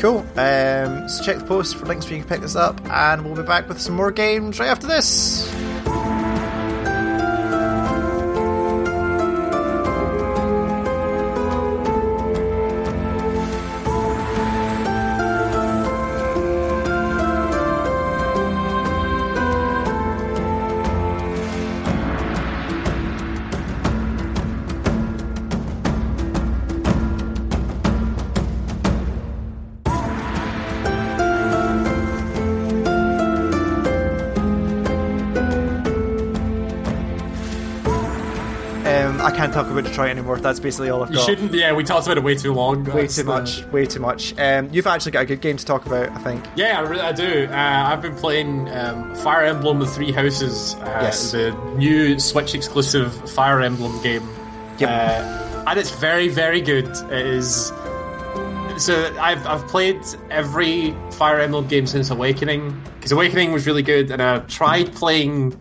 Cool. Um, so check the post for links where you can pick this up, and we'll be back with some more games right after this. Detroit anymore. That's basically all I've got. You shouldn't. Yeah, we talked about it way too long. Way That's too the- much. Way too much. Um, you've actually got a good game to talk about, I think. Yeah, I, really, I do. Uh, I've been playing um, Fire Emblem: The Three Houses, uh, Yes. the new Switch exclusive Fire Emblem game, Yep. uh, and it's very, very good. It is. So I've I've played every Fire Emblem game since Awakening because Awakening was really good, and I tried playing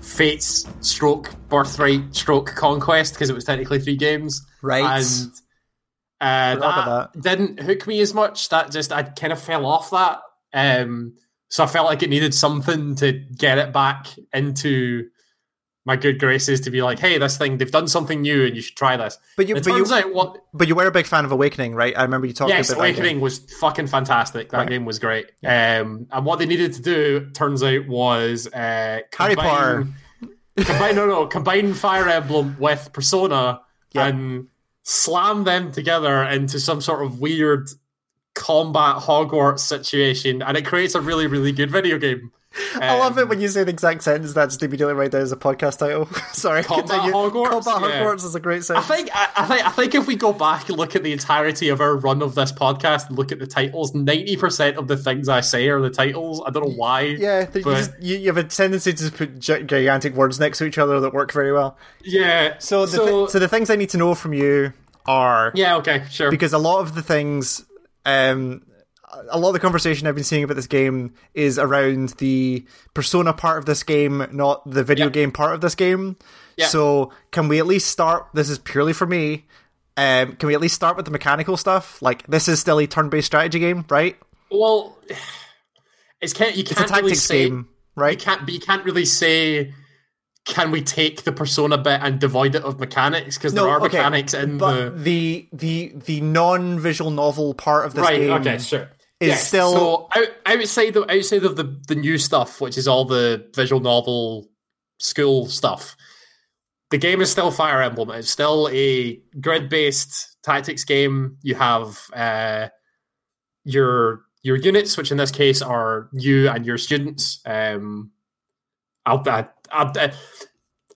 Fates Stroke Birthright Stroke Conquest because it was technically three games, Right. and uh, Forgot that, didn't hook me as much. That just I kind of fell off that. Um, so I felt like it needed something to get it back into my good graces to be like, hey, this thing they've done something new and you should try this. But you, It but turns you, out what but you were a big fan of Awakening, right? I remember you talking yes, about. Awakening was fucking fantastic. That Right. game was great. Um, and what they needed to do turns out was uh, Harry Potter. combine, combine no no combine Fire Emblem with Persona Yeah. and slam them together into some sort of weird combat Hogwarts situation, and it creates a really really good video game. I love Um, it when you say the exact sentence that's immediately right there as a podcast title. [laughs] Sorry, Combat continue. Hogwarts? Combat Yeah. Hogwarts is a great sentence. I think I, I think I think if we go back and look at the entirety of our run of this podcast and look at the titles, ninety percent of the things I say are the titles. I don't know why. yeah, th- you, but- just, you, you have a tendency to put gi- gigantic words next to each other that work very well. yeah. So, the so, thi- so the things I need to know from you are yeah, okay, sure. because a lot of the things, um, a lot of the conversation I've been seeing about this game is around the persona part of this game, not the video Yeah. game part of this game. Yeah. So, can we at least start? This is purely for me. Um, can we at least start with the mechanical stuff? Like, this is still a turn-based strategy game, right? well, it's can't you It's a can't really say game, right? you can't but you can't really say. Can we take the persona bit and devoid it of mechanics? Because there are okay, mechanics in but the the the the non-visual novel part of this right. game Okay, sure. Is Yes, still so out, outside of outside of the the new stuff, which is all the visual novel school stuff. The game is still Fire Emblem. It's still a grid based tactics game. You have uh, your your units, which in this case are you and your students. Um, I'll, I, I'll, uh,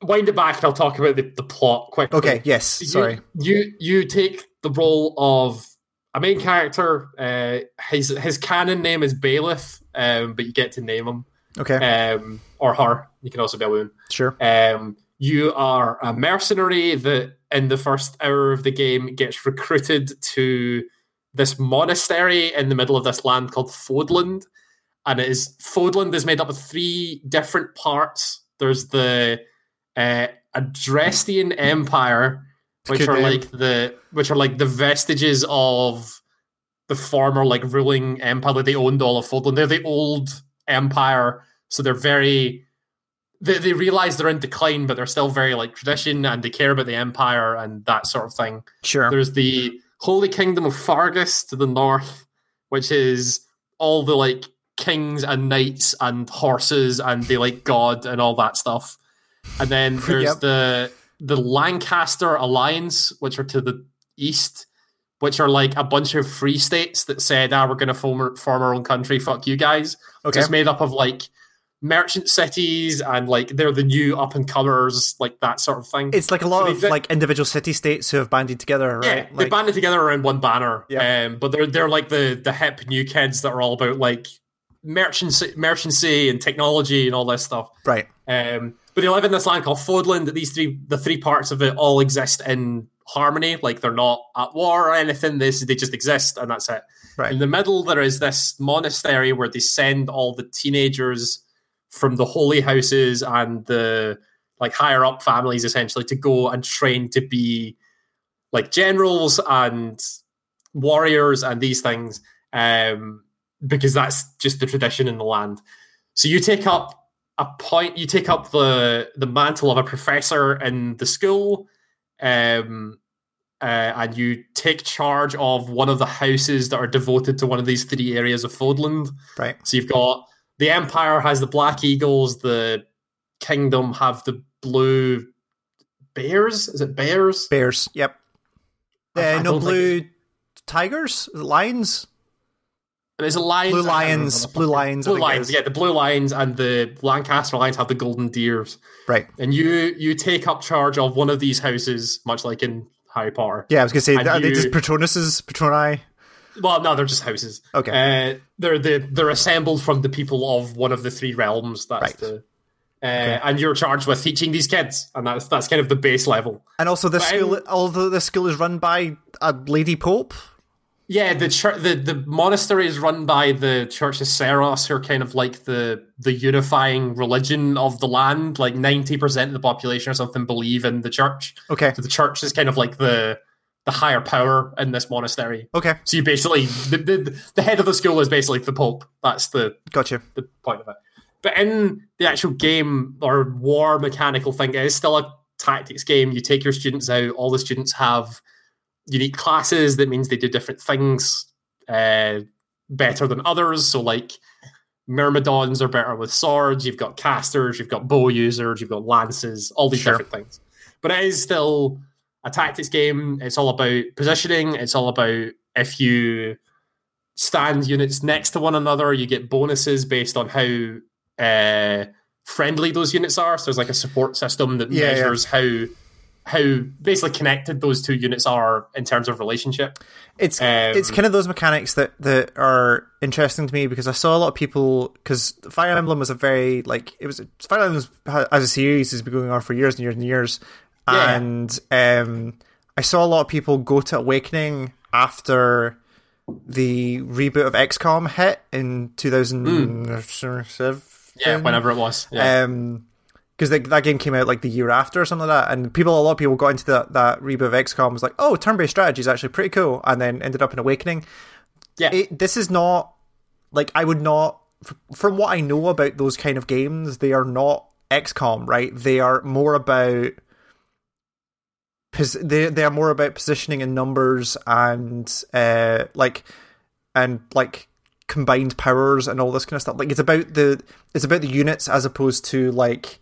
wind it back and I'll talk about the, the plot quickly. okay. Yes, You- sorry. You you take the role of a main character. Uh, his his canon name is Byleth, um, but you get to name him Okay, um, or her. You can also be a woman. sure. Um, you are a mercenary that in the first hour of the game gets recruited to this monastery in the middle of this land called Fódlan. And it is Fódlan is made up of three different parts. There's the uh, Adrestian Empire, which Could are be. like the which are like the vestiges of the former like ruling empire that they owned all of Fódlan. They're the old empire, so they're very they, they realize they're in decline, but they're still very like tradition and they care about the empire and that sort of thing. Sure. There's the Holy Kingdom of Faerghus to the north, which is all the like kings and knights and horses and they like God and all that stuff. And then [laughs] there's Yep. the the Lancaster Alliance, which are to the east, which are like a bunch of free states that said, "Ah, we're going to form, form our own country. Fuck you guys." Okay. Just made up of like merchant cities and like they're the new up and comers, like that sort of thing. It's like a lot mean, of like individual city states who have banded together, right? Yeah, they banded together around one banner. Yeah. Um, but they're they're like the the hip new kids that are all about like merchancy, merchancy and technology and all this stuff. right. Um, but they live in this land called Fódlan. That these three the three parts of it all exist in harmony. Like they're not at war or anything. This they just exist and that's it. Right. In the middle, there is this monastery where they send all the teenagers from the holy houses and the like higher up families essentially to go and train to be like generals and warriors and these things um, because that's just the tradition in the land. So you take up a point, you take up the the mantle of a professor in the school, um, uh, and you take charge of one of the houses that are devoted to one of these three areas of Fódlan. Right. So you've got the Empire has the Black Eagles, the Kingdom have the Blue Bears. Is it Bears? Bears. Yep. Uh, no think blue tigers, lions, There's a lions. blue lions, blue lions. Blue lions, yeah, the blue lions and the Lancaster lions have the golden deers, Right. and you you take up charge of one of these houses, much like in Harry Potter. Yeah, I was gonna say, And are they just Patronuses, Patroni? Well, no, they're just houses. Okay. Uh, they're they're they're assembled from the people of one of the three realms. That's Right. the. Uh, And you're charged with teaching these kids, and that's that's kind of the base level. And also, this But school, although this school is run by a lady pope. Yeah, the church, the the monastery is run by the Church of Seiros, who are kind of like the the unifying religion of the land. Like ninety percent of the population or something believe in the church. Okay. So the church is kind of like the the higher power in this monastery. Okay. So you basically the the, the head of the school is basically the pope. That's the Gotcha. the point of it. But in the actual game or war mechanical thing, it is still a tactics game. You take your students out. All the students have unique classes. That means they do different things uh, better than others. So, like Myrmidons are better with swords. You've got casters. You've got bow users. You've got lances. All these Sure. different things. But it is still a tactics game. It's all about positioning. It's all about if you stand units next to one another, you get bonuses based on how uh, friendly those units are. So there's like a support system that Yeah, yeah. measures how how basically connected those two units are in terms of relationship. It's Um, it's kind of those mechanics that that are interesting to me because I saw a lot of people because Fire Emblem was a very like it was Fire Emblem as a series has been going on for years and years and years, Yeah. and um, I saw a lot of people go to Awakening after the reboot of XCOM hit in two thousand seven. Yeah, whenever it was. Yeah. Um, because that game came out like the year after or something like that, and people, a lot of people got into that that reboot of XCOM was like, oh, turn-based strategy is actually pretty cool, and then ended up in Awakening. yeah. It, this is not like I would not, from what I know about those kind of games, they are not XCOM, right? They are more about. They they are more about positioning in numbers and uh like and like combined powers and all this kind of stuff. Like it's about the it's about the units as opposed to like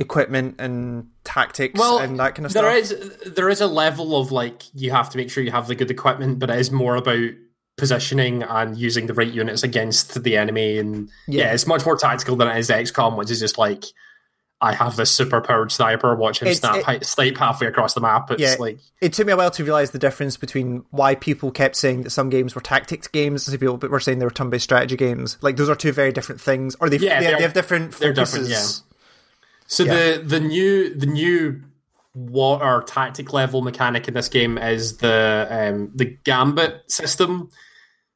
equipment and tactics well, and that kind of there stuff. is there is a level of like you have to make sure you have the good equipment, but it is more about positioning and using the right units against the enemy. And yeah, Yeah. it's much more tactical than it is XCOM, which is just like I have this super powered sniper. Watch him It's- snap it- snipe halfway across the map. It's Yeah. like it took me a while to realize the difference between why people kept saying that some games were tactics games and some people were saying they were turn-based strategy games. Like those are two very different things, or they Yeah, they, they have different they're focuses. different, So Yeah. the the new the new what or tactic level mechanic in this game is the um, the gambit system,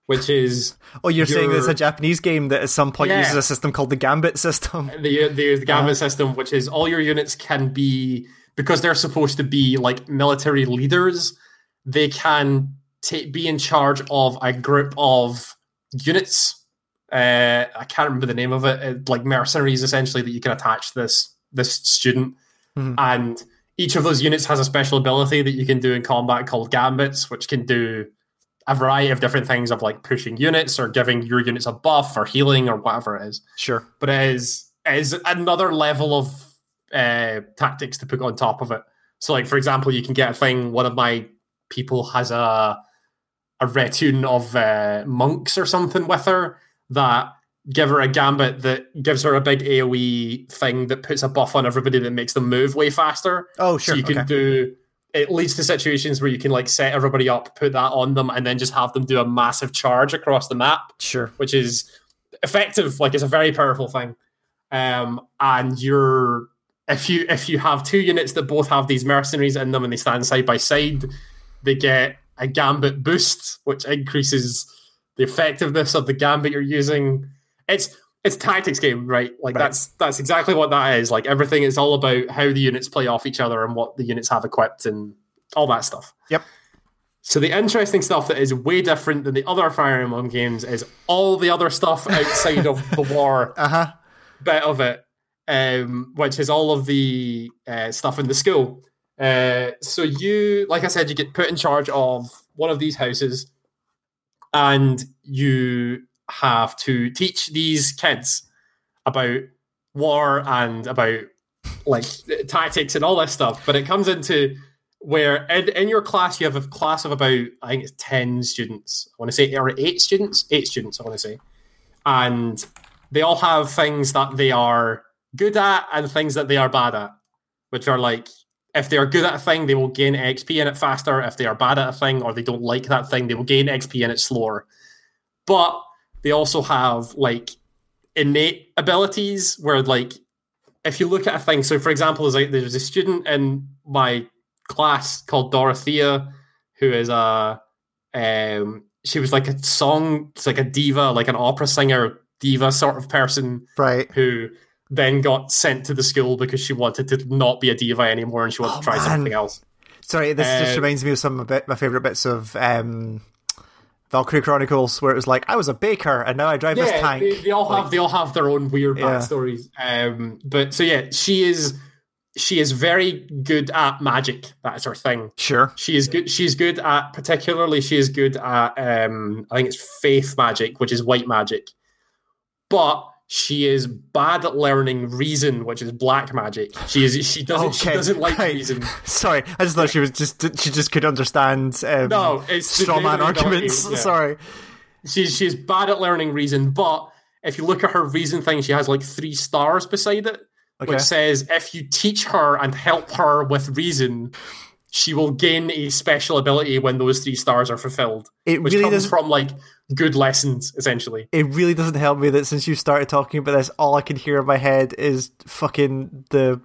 which is Oh, you're saying there's a Japanese game that at some point Yeah. uses a system called the Gambit system. the the, the gambit system, which is all your units can be because they're supposed to be like military leaders. They can ta be in charge of a group of units. Uh, I can't remember the name of it. uh, Like mercenaries, essentially, that you can attach this this student, Mhm. and each of those units has a special ability that you can do in combat called gambits, which can do a variety of different things of like pushing units or giving your units a buff or healing or whatever it is Sure. but it is it is another level of uh, tactics to put on top of it. So, like for example, you can get a thing. One of my people has a a retune of uh, monks or something with her that give her a gambit that gives her a big AOE thing that puts a buff on everybody that makes them move way faster. Oh, sure. So you can okay. do. It leads to situations where you can like set everybody up, put that on them, and then just have them do a massive charge across the map Sure. which is effective. Like it's a very powerful thing. Um, and you're if you if you have two units that both have these mercenaries in them and they stand side by side, they get a gambit boost, which increases the effectiveness of the gambit you're using. It's it's a tactics game, right? Like Right. that's that's exactly what that is. Like everything is all about how the units play off each other and what the units have equipped and all that stuff. Yep. So the interesting stuff that is way different than the other Fire Emblem games is all the other stuff outside of the [laughs] war Uh huh. bit of it, um, which is all of the uh, stuff in the school. Uh, so you, like I said, you get put in charge of one of these houses, and you have to teach these kids about war and about like tactics and all this stuff. But it comes into where in, in your class you have a class of about I think it's ten students. I want to say or eight students, eight students. I want to say, and they all have things that they are good at and things that they are bad at, which are like if they are good at a thing, they will gain XP in it faster. If they are bad at a thing or they don't like that thing, they will gain XP in it slower. But they also have like innate abilities where like if you look at a thing, so for example, there's like there's a student in my class called Dorothea who is a um she was like a song it's like a diva, like an opera singer diva sort of person Right. who then got sent to the school because she wanted to not be a diva anymore and she wanted Oh, to try man. something else. Sorry, this just Uh, reminds me of some of my favorite bits of um, Valkyria Chronicles, where it was like, I was a baker and now I drive this tank. They, they all have they all have their own weird Yeah. backstories. Um, but so yeah, she is she is very good at magic. That's her thing. Sure. She is good. She's good at particularly. She is good at um, I think it's faith magic, which is white magic. But she is bad at learning reason, which is black magic. She is. She doesn't. She doesn't like right. reason. [laughs] Sorry, I just thought she was just she just could understand um, No, it's straw man arguments. yeah. Sorry. She's she's bad at learning reason, but if you look at her reason thing, she has like three stars beside it, Okay. which says if you teach her and help her with reason, she will gain a special ability when those three stars are fulfilled. It Which really comes doesn't. from like good lessons, essentially. It really doesn't help me that since you started talking about this, all I can hear in my head is fucking the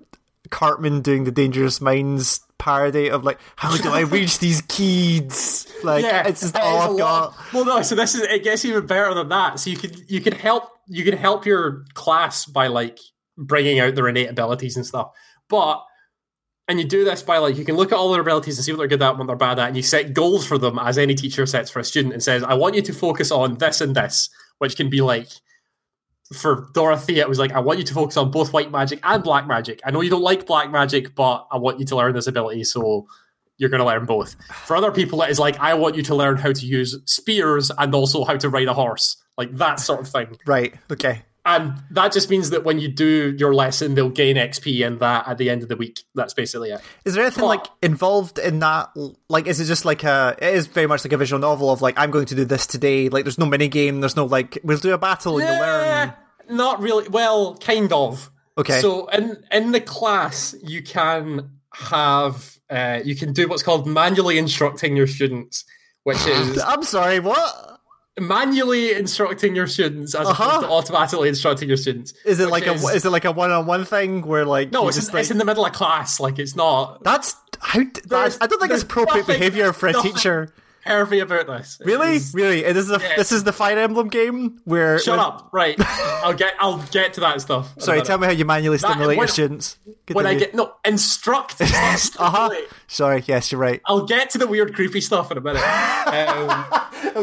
Cartman doing the Dangerous Minds parody of like, how do I reach [laughs] these kids? Like, yeah, it's just it all I've got. Well, no, so this is it gets even better than that. So you can you can help you can help your class by like bringing out their innate abilities and stuff, but and you do this by like you can look at all their abilities and see what they're good at what they're bad at, and you set goals for them as any teacher sets for a student and says, "I want you to focus on this and this," which can be like. For Dorothea, it was like, I want you to focus on both white magic and black magic. I know you don't like black magic, but I want you to learn this ability, so you're going to learn both. For other people, it is like, I want you to learn how to use spears and also how to ride a horse, like that sort of thing. Right. Okay. And that just means that when you do your lesson, they'll gain XP and that at the end of the week. That's basically it. Is there anything But- like involved in that? Like, is it just like a? It is very much like a visual novel of like I'm going to do this today. Like, there's no mini game. There's no like we'll do a battle and you learn. Not really. Well, kind of. Okay. So in in the class, you can have uh, you can do what's called manually instructing your students, which [laughs] is I'm sorry. What manually instructing your students as Uh-huh. opposed to automatically instructing your students. is it like a? is- Is it like a one-on-one thing where like no, it's, just in, like it's in the middle of class. Like it's not. that's how? That's, I don't think it's appropriate nothing- behavior for a teacher. pervy about this. Really, is- really, this is a, Yeah. this is the Fire Emblem game where. Shut when- up. Right. [laughs] I'll get. I'll get to that stuff. Sorry, tell me how you manually stimulate when- your students. when I get no instruct. [laughs] Uh huh. Sorry. Yes, you're right. I'll get to the weird, creepy stuff in a minute. [laughs] Um,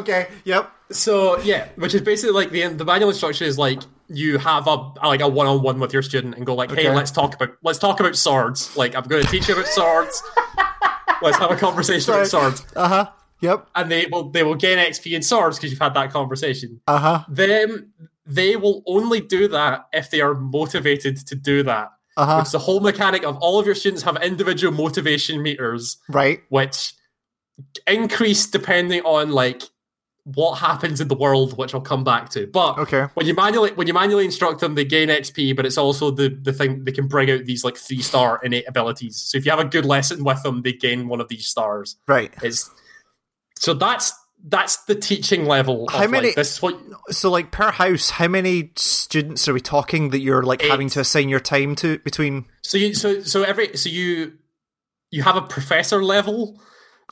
Okay. Yep. So yeah, which is basically like the the manual instruction is like you have a like a one on one with your student and go like, hey, Okay. let's talk about let's talk about swords. Like I'm going to teach you about swords. let's have a conversation about swords, Uh huh. Yep. and they will they will gain XP in swords because you've had that conversation. Uh huh. Them they will only do that if they are motivated to do that. Uh huh. It's the whole mechanic of all of your students have individual motivation meters Right. which increase depending on like what happens in the world, which I'll come back to. But Okay. when you manually when you manually instruct them, they gain XP, but it's also the the thing they can bring out these like three star innate abilities. So if you have a good lesson with them, they gain one of these stars. Right. It's so that's that's the teaching level. How of, many- Like, this is what So, like per house, how many students are we talking that you're like Eight. having to assign your time to between? So you so so every so you you have a professor level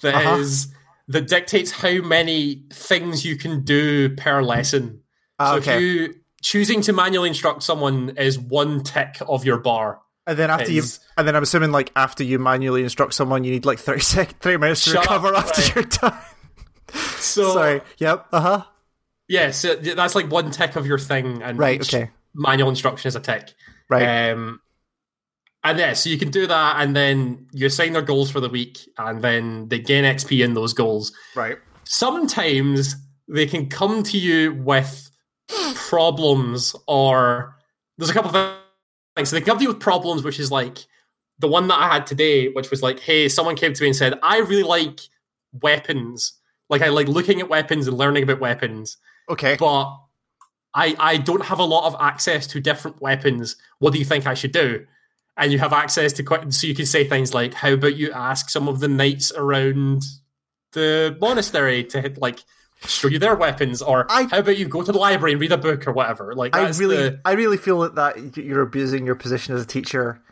that is Uh-huh. That dictates how many things you can do per lesson. Ah, so okay. if you choosing to manually instruct someone is one tick of your bar. And then after you, and then I'm assuming like after you manually instruct someone, you need like 30 sec, 30 minutes to recover up, after right. you're done. So [laughs] Sorry. Yep. Uh huh. yeah, so that's like one tick of your thing, and Right, okay. manual instruction is a tick. Right. Um, and yeah, so you can do that, and then you assign their goals for the week, and then they gain XP in those goals. right. sometimes they can come to you with problems or there's a couple of things. So they come to you with problems, which is like the one that I had today, which was like, hey, someone came to me and said, I really like weapons. Like I like looking at weapons and learning about weapons, Okay. but I I don't have a lot of access to different weapons. What do you think I should do? And you have access to quite so you can say things like, how about you ask some of the knights around the monastery to hit, like show you their weapons, or I- how about you go to the library and read a book or whatever. Like I really, the, I really feel that, that you're abusing your position as a teacher.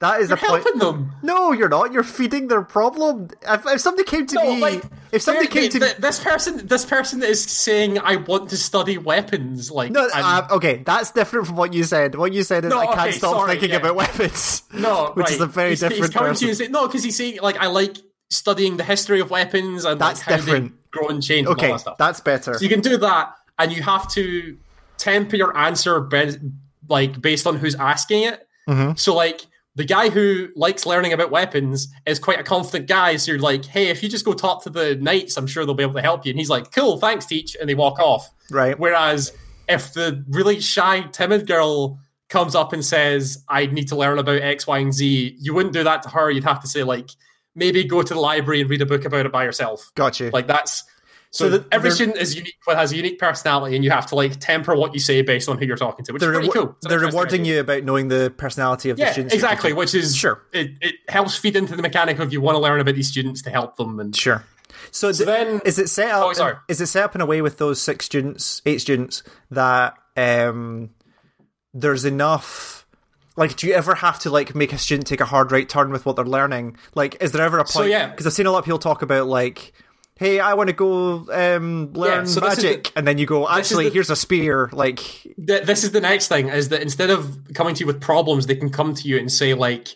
That is you're the point. helping them. No, you're not. You're feeding their problem. If, if somebody came to No, me, like if somebody came to me, this person, this person is saying, "I want to study weapons." Like no, uh, okay, that's different from what you said. What you said is No, I can't okay, stop sorry, thinking yeah. about weapons. No, [laughs] which right. is a very he's, He's different coming to person. you and saying no, because he's saying like I like studying the history of weapons and That's like, different. grow and change and Okay, all that stuff. that's better. so you can do that, and you have to temper your answer be- like based on who's asking it. Mhm. So like the guy who likes learning about weapons is quite a confident guy. So you're like, hey, if you just go talk to the knights, I'm sure they'll be able to help you. And he's like, cool, thanks, teach, and they walk off. Right. Whereas if the really shy, timid girl comes up and says, I need to learn about X, Y, and Z, you wouldn't do that to her. You'd have to say, like, maybe go to the library and read a book about it by yourself. Got you. Like, that's. So, So the- every student is unique, but has a unique personality, and you have to like temper what you say based on who you're talking to, which is pretty rewa- cool. It's they're rewarding idea. you about knowing the personality of the students. exactly. Which is Sure. It, it helps feed into the mechanic of you want to learn about these students to help them, and Sure. So, So th- then- is it set up? Oh, sorry. Is it set up in a way with those six students, eight students that um, there's enough? Like, do you ever have to like make a student take a hard right turn with what they're learning? Like, is there ever a point? So, yeah. because I've seen a lot of people talk about like. Hey, I want to go um, learn so magic, the- and then you go. Actually, the- here's a spear. Like, th- this is the next thing is that instead of coming to you with problems, they can come to you and say like,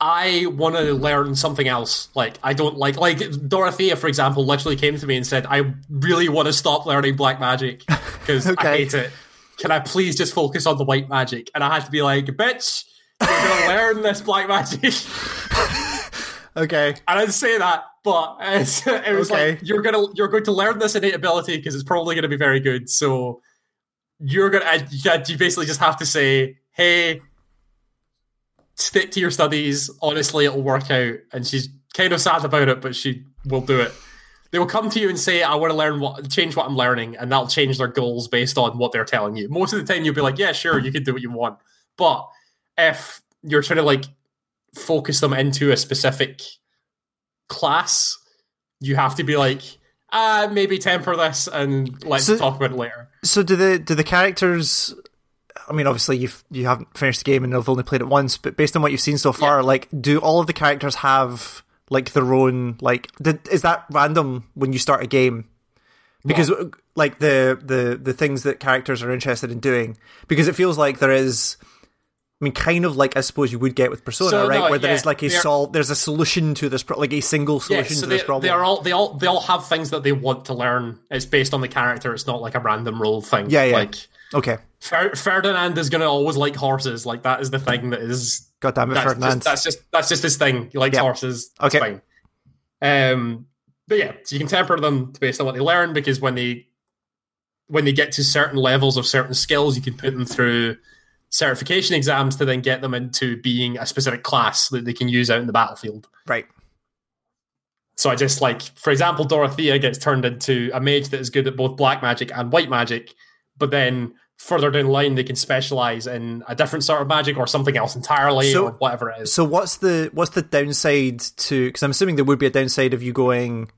"I want to learn something else." Like, I don't like like Dorothea, for example, literally came to me and said, "I really want to stop learning black magic [laughs] because I hate it. Can I please just focus on the white magic?" And I had to be like, "Bitch." You're gonna learn this black magic, [laughs] okay, I didn't say that, but it's, uh, [laughs] it was Okay. like you're gonna you're going to learn this innate ability because it's probably going to be very good. So you're gonna and you uh, you basically just have to say, "Hey, stick to your studies. Honestly, it'll work out." And she's kind of sad about it, but she will do it. They will come to you and say, "I want to learn what change what I'm learning," and that'll change their goals based on what they're telling you. Most of the time, you'll be like, "Yeah, sure, you can do what you want," but if you're trying to like focus them into a specific class, you have to be like, ah, maybe temper this and let's So- talk about it later. So do the do the characters? I mean, obviously you've you haven't finished the game and have only played it once, but based on what you've seen so far, like, do all of the characters have like their own like did, is that random when you start a game because like the the the things that characters are interested in doing because it feels like there is mean, kind of like I suppose you would get with Persona, So, right? no, Where there yeah, is like a sol- there's a solution to this, pro- like a single Yeah, solution so to they, this problem. they are all they all they all have things that they want to learn. It's based on the character. It's not like a random role thing. Yeah, yeah. Like okay, Fer- Ferdinand is going to always like horses. Like that is the thing that is God damn it, that's Ferdinand. just, that's just that's just his thing. He likes Yeah. horses. That's Okay. fine. Um, but yeah, so you can temper them based on what they learn because when they when they get to certain levels of certain skills, you can put them through certification exams to then get them into being a specific class that they can use out in the battlefield. right. So I just like, for example, Dorothea gets turned into a mage that is good at both black magic and white magic, but then further down the line they can specialize in a different sort of magic or something else entirely So- or whatever it is. So what's the what's the downside to? Because I'm assuming there would be a downside of you going.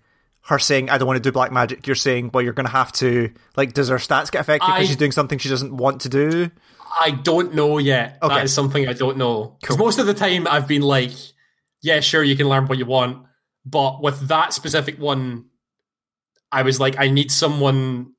Her saying, "I don't want to do black magic." You're saying, "Well, you're going to have to." Like, does her stats get affected because she's doing something she doesn't want to do? I don't know yet. Okay. That is something I don't know. Because most of the time I've been like, yeah, sure, you can learn what you want. But with that specific one, I was like, I need someone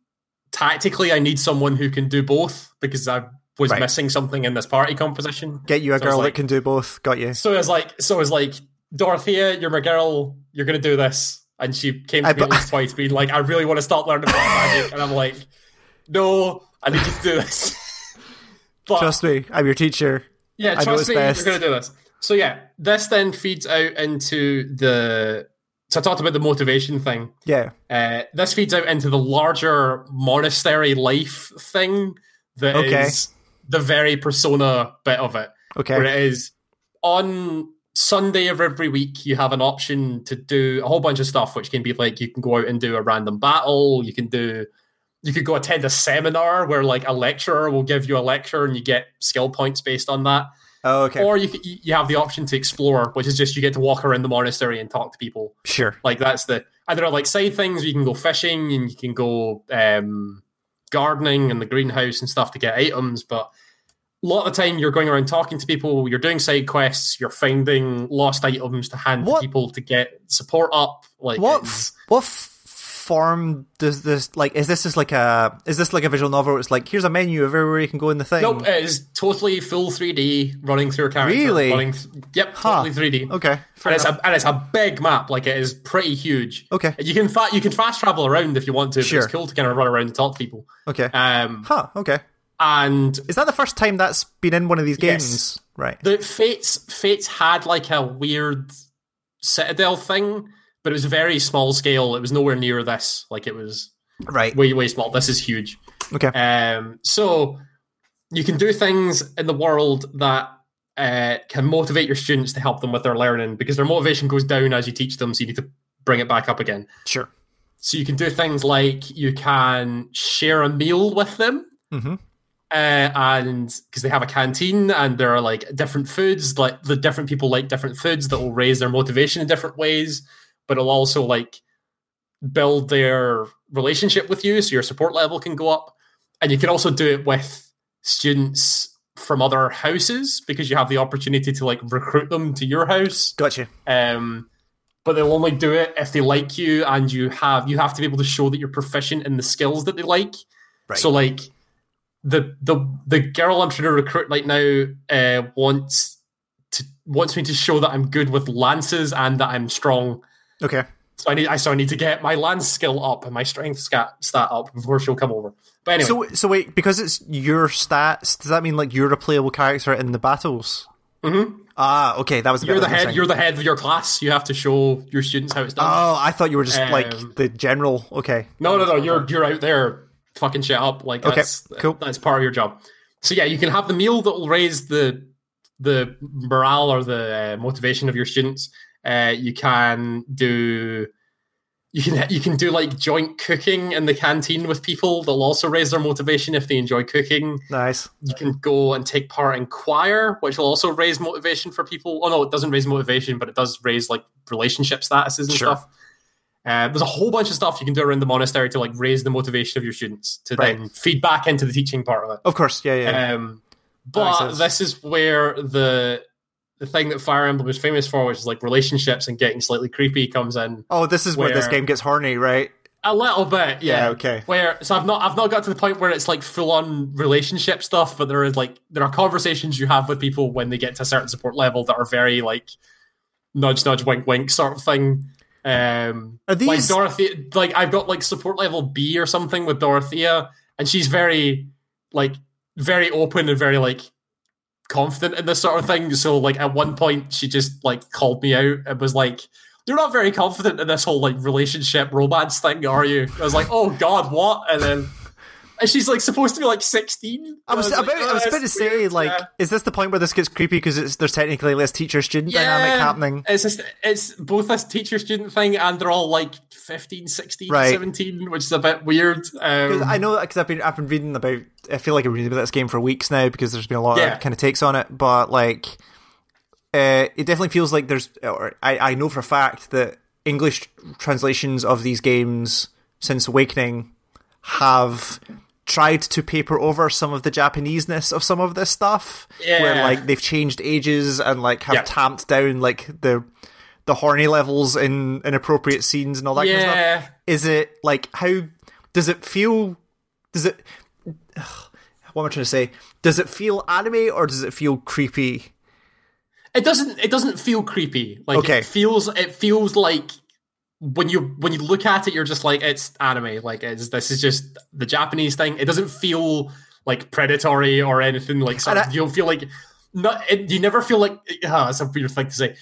tactically, I need someone who can do both because I was Right. missing something in this party composition. Get you a So girl like- that can do both. Got you. So it's like, so it's like, Dorothea, you're my girl, you're gonna do this. And she came to I me at least twice, being like, I really want to start learning black magic. And I'm like, no, I need you to do this. [laughs] but Trust me, I'm your teacher. yeah, I trust me, best. you're going to do this. So yeah, this then feeds out into the. So I talked about the motivation thing. Yeah. Uh, this feeds out into the larger monastery life thing that is Okay. the very persona bit of it, Okay. where it is on Sunday of every week you have an option to do a whole bunch of stuff, which can be like you can go out and do a random battle, you can do. You could go attend a seminar where like a lecturer will give you a lecture and you get skill points based on that. Oh, okay. Or you you have the option to explore, which is just you get to walk around the monastery and talk to people. sure. Like that's the and there are like side things where you can go fishing and you can go um, gardening and the greenhouse and stuff to get items. But a lot of the time you're going around talking to people, you're doing side quests, you're finding lost items to hand What- to people to get support up. Like What what form does this like? Is this just like a is this like a visual novel? Where it's like here's a menu of everywhere you can go in the thing. Nope, it is totally full 3D running through a character. Really? Running th- yep, Huh. totally 3D. Okay. And it's a and it's a big map. Like it is pretty huge. Okay. You can fa- you can fast travel around if you want to. But Sure. it's cool to kind of run around and talk to people. Okay. Um, huh. Okay. and Is that the first time that's been in one of these Yes. games? Right. the Fates Fates had like a weird Citadel thing, but it was very small scale. It was nowhere near this. Like it was Right. way way small. This is huge. Okay. Um, so you can do things in the world that uh, can motivate your students to help them with their learning because their motivation goes down as you teach them. So you need to bring it back up again. Sure. So you can do things like you can share a meal with them. Mhm. Uh, and because they have a canteen and there are like different foods, like the different people like different foods that will raise their motivation in different ways, but it'll also like build their relationship with you so your support level can go up. And you can also do it with students from other houses because you have the opportunity to like recruit them to your house Gotcha. um, but they'll only do it if they like you and you have you have to be able to show that you're proficient in the skills that they like Right. so like the the the girl i'm trying to recruit right now uh, wants to wants me to show that i'm good with lances and that i'm strong Okay. so i need i so i need to get my lance skill up and my strength scat, stat up before she'll come over but anyway So so wait, because it's your stats, does that mean like you're a playable character in the battles? Mhm. Ah, okay, that was you're the head you're the head of your class you have to show your students how it's done Oh, I thought you were just Um, like the general. Okay. No, no, no. You're you're out there fucking shit up. Like Okay, that's cool. that's part of your job. So yeah, you can have the meal that will raise the the morale or the uh, motivation of your students. Uh, you can do you can you can do like joint cooking in the canteen with people that'll also raise their motivation if they enjoy cooking. Nice. You can go and take part in choir, which will also raise motivation for people. Oh no, it doesn't raise motivation, but it does raise like relationship statuses and Sure. stuff. Uh, there's a whole bunch of stuff you can do around the monastery to like raise the motivation of your students to Right. then feed back into the teaching part of it. Of course. Yeah. Yeah. Um, but this is where the the thing that Fire Emblem is famous for, which is like relationships and getting slightly creepy, comes in Oh, this is where, this game gets horny, right? a little bit. Yeah. Yeah, okay. Where so I've not I've not got to the point where it's like full on relationship stuff, but there is like there are conversations you have with people when they get to a certain support level that are very like nudge nudge wink wink sort of thing. Um, Are like these Dorothea, like I've got like support level B or something with Dorothea, and she's very like very open and very like confident in this sort of thing. So like at one point she just like called me out and was like, "You're not very confident in this whole like relationship romance thing, are you?" I was like, "Oh God, what?" And then. And she's like supposed to be like sixteen. I was, about, like, I was "Oh, about to say, weird." like, Yeah. is this the point where this gets creepy because there's technically less teacher-student dynamic happening? It's just it's both a teacher student thing and they're all like 15, 16, Right. 17, which is a bit weird. Um, I know because I've been I've been reading about I feel like I've been reading about this game for weeks now because there's been a lot Yeah. of kind of takes on it, but like uh, it definitely feels like there's or I I know for a fact that English translations of these games since Awakening have tried to paper over some of the Japaneseness of some of this stuff, where Yeah. like they've changed ages and like have Yeah. tamped down like the the horny levels in inappropriate scenes and all that kind of stuff yeah. is it like how does it feel does it what am i trying to say does it feel anime or does it feel creepy It doesn't it doesn't feel creepy. Like Okay. it feels it feels like when you when you look at it, you're just like it's anime. Like it's this is just the Japanese thing. It doesn't feel like predatory or anything like. Sort And of, I- you don't feel like not. It, you never feel like uh, that's a weird thing to say.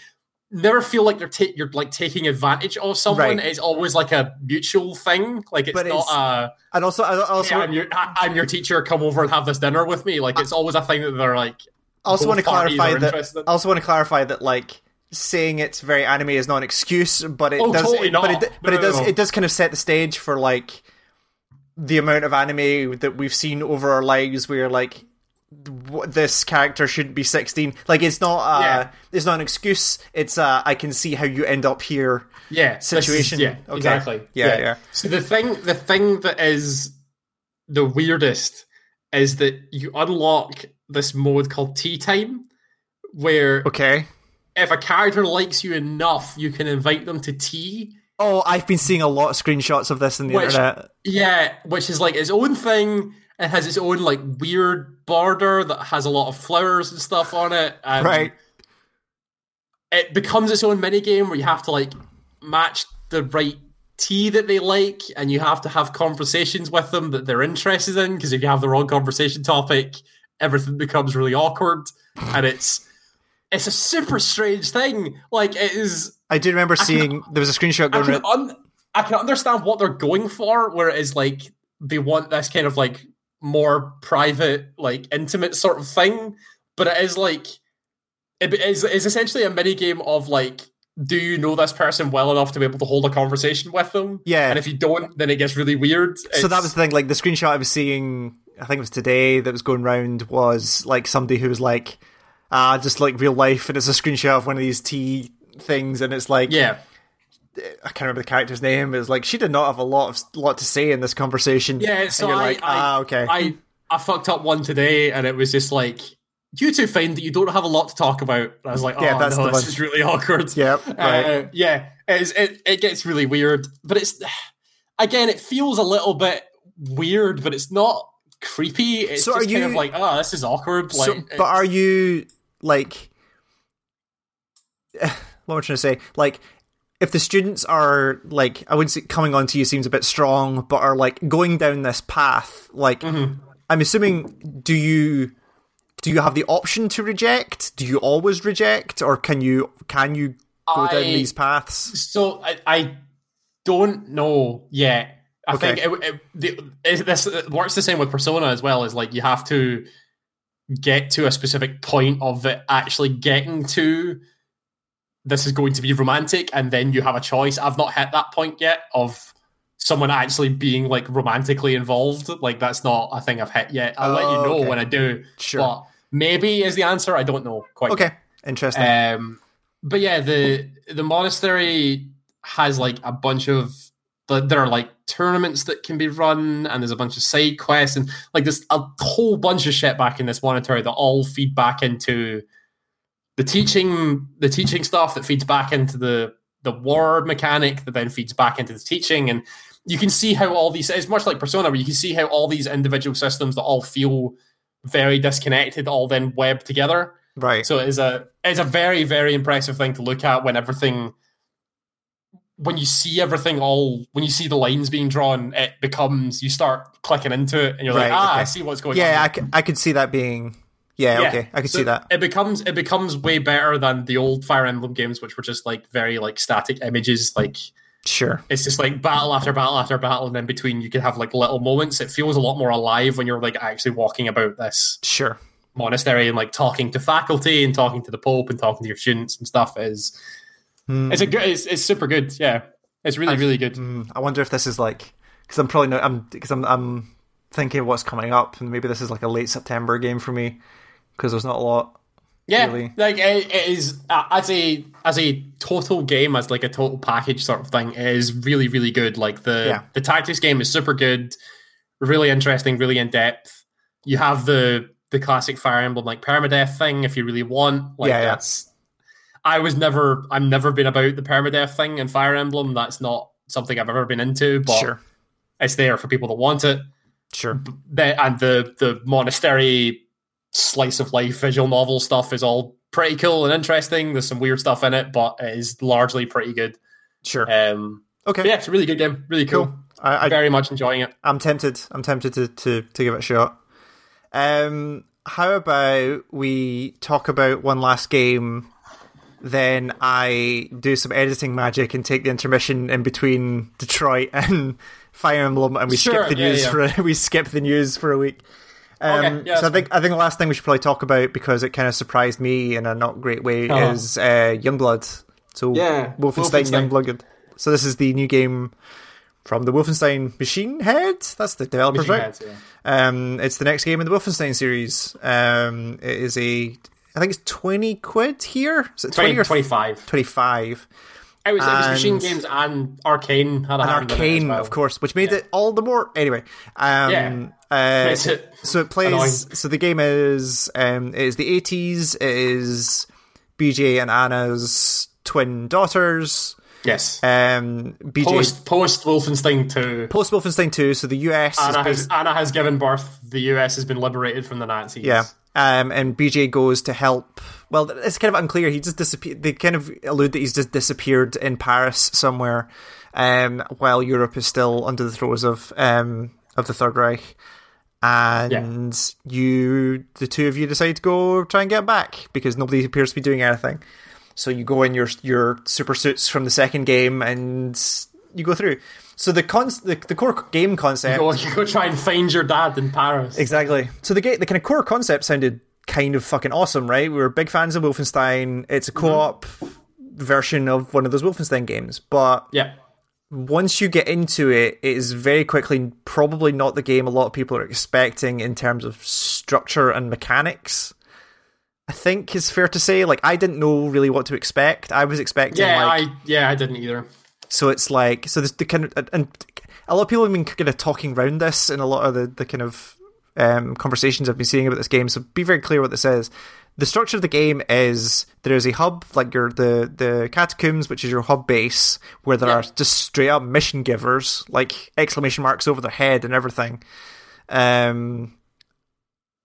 Never feel like you're ta- you're like taking advantage of someone. Right. It's always like a mutual thing. Like it's But not it's- a and also i also, I'm your I- I'm your teacher. Come over and have this dinner with me. Like it's always a thing that they're like. I also want to clarify that. I also want to clarify that like saying it's very anime is not an excuse but it Oh, does totally but not. it, but No, it does no. it does kind of set the stage for like the amount of anime that we've seen over our lives where like this character shouldn't be 16 like it's not uh Yeah. it's not an excuse it's uh i can see how you end up here yeah this is- situation. yeah, Okay. exactly. Yeah, yeah. So the thing, the thing that is the weirdest is that you unlock this mode called Tea Time, where okay if a character likes you enough, you can invite them to tea. oh i've been seeing a lot of screenshots of this on the Which- internet Yeah, which is like its own thing. It has its own like weird border that has a lot of flowers and stuff on it. Right it becomes its own mini game where you have to like match the right tea that they like and you have to have conversations with them that they're interested in because if you have the wrong conversation topic everything becomes really awkward and it's it's a super strange thing. Like it is i do remember seeing there was a screenshot I going can, around un- I can understand what they're going for where it is like they want this kind of like more private like intimate sort of thing. But it is like it is is essentially a mini game of like do you know this person well enough to be able to hold a conversation with them? Yeah. and if you don't then it gets really weird. So that was the thing like the screenshot i was seeing i think it was today that was going round was like somebody who was like ah just like real life and it's a screenshot of one of these tea things and it's like yeah i can't remember the character's name it was like she did not have a lot of lot to say in this conversation yeah so and you're I, like I, ah okay I I fucked up one today and it was just like you two find that you don't have a lot to talk about. And I was like, oh Yeah, that's no, this is really [laughs] awkward. Yeah, right. Uh, yeah, it's, it it gets really weird, but it's again, it feels a little bit weird, but it's not creepy. It's So just are kind of you- like, oh, this is awkward. Like, so, but are you like [sighs] what am I trying to say? Like, if the students are like, I wouldn't say coming on to you seems a bit strong, but are like going down this path. Like, Mm-hmm. I'm assuming, do you do you have the option to reject? Do you always reject, or can you can you go down these paths? So I, I don't know yet. I Okay. think it, it, the, it, this it works the same with Persona as well. Is like you have to get to a specific point of it actually getting to this is going to be romantic, and then you have a choice. I've not hit that point yet of someone actually being like romantically involved. Like that's not a thing I've hit yet. I'll let you Oh, know okay. when I do. Sure. But maybe is the answer. I don't know quite. Okay, interesting. Um, but yeah, the the monastery has like a bunch of the- there are like tournaments that can be run, and there's a bunch of side quests, and like there's a whole bunch of shit back in this monastery that all feed back into the teaching the teaching stuff that feeds back into the the word mechanic that then feeds back into the teaching and you can see how all these it's much like persona where you can see how all these individual systems that all feel very disconnected all then web together Right. so it is a it's a very very impressive thing to look at when everything when you see everything all when you see the lines being drawn it becomes you start clicking into it and you're Right, like ah I see what's going on. yeah, on I, c- I could see that being. Yeah, Yeah. okay, I could So see that. It becomes it becomes way better than the old Fire Emblem games, which were just like very like static images. Like Sure. it's just like battle after battle after battle, and in between you could have like little moments. It feels a lot more alive when you're like actually walking about this Sure. monastery and like talking to faculty and talking to the Pope and talking to your students and stuff. Is Hmm. it's a good it's, it's super good. Yeah, it's really really good. Mm, I wonder if this is like because I'm probably not. I'm because I'm I'm thinking of what's coming up, and maybe this is like a late September game for me because there's not a lot. Yeah, really. like it, it is uh, as a as a total game, as like a total package sort of thing. It is really really good. Like the Yeah. the tactics game is super good, really interesting, really in depth. You have the the classic Fire Emblem like permadeath thing if you really want. Like Yeah, yeah. that's. I was never. I've never been about the permadeath thing in Fire Emblem. That's not something I've ever been into. But Sure. it's there for people that want it Sure. the, and the the monastery slice of life visual novel stuff is all pretty cool and interesting. There's some weird stuff in it, but it is largely pretty good. Sure. Um, okay. yeah, it's a really good game. Really cool. Cool. I, I Very much enjoying it. I'm tempted. I'm tempted to, to, to give it a shot. Um, how about we talk about one last game? Then I do some editing magic and take the intermission in between Detroit [laughs] and Fire Emblem, and we Sure, skip the yeah, news yeah. for a, [laughs] we skip the news for a week. Um, Okay, yeah, so I that's think I think the last thing we should probably talk about because it kind of surprised me in a not great way Uh-huh. is uh, Youngblood. So Yeah, Wolfenstein, Wolfenstein. Youngblood. So this is the new game from the Wolfenstein Machine Head. That's the developers, Machine right? Heads, yeah. Um, it's the next game in the Wolfenstein series. Um, it is a, I think it's twenty quid here. Is it 20, 20, or 25. twenty-five? It was, it was Machine Games and Arcane had a An hand in it as arcane, well. of course, which made Yeah. it all the more. Anyway, um, Yeah. uh, it so it plays. annoying. So the game is um, it is the eighties. It is BJ and Anna's twin daughters. Yes. Um, BJ post post Wolfenstein 2. post Wolfenstein two. So the US Anna has, Anna has given birth. The US has been liberated from the Nazis. Yeah. Um, and BJ goes to help. Well, it's kind of unclear. He just disappeared. They kind of allude that he's just disappeared in Paris somewhere, um, while Europe is still under the throes of um, of the Third Reich. And you, the two of you, decide to go try and get back because nobody appears to be doing anything. So you go in your your super suits from the second game and you go through. So the con- the, the core game concept Go, you [laughs] go try and find your dad in Paris. Exactly. So the ga- the kind of core concept sounded kind of fucking awesome, right? We were big fans of Wolfenstein. It's a mhm. co-op version of one of those Wolfenstein games, but Yeah. once you get into it, it is very quickly probably not the game a lot of people are expecting in terms of structure and mechanics. I think is fair to say. Like I didn't know really what to expect. I was expecting Yeah, like I yeah, I didn't either. So it's like so the kind of and a lot of people have been kind of talking around this in a lot of the, the kind of um, conversations I've been seeing about this game. So be very clear what this is. The structure of the game is there is a hub like your the the catacombs, which is your hub base, where there Yeah. are just straight up mission givers, like exclamation marks over their head and everything. Um,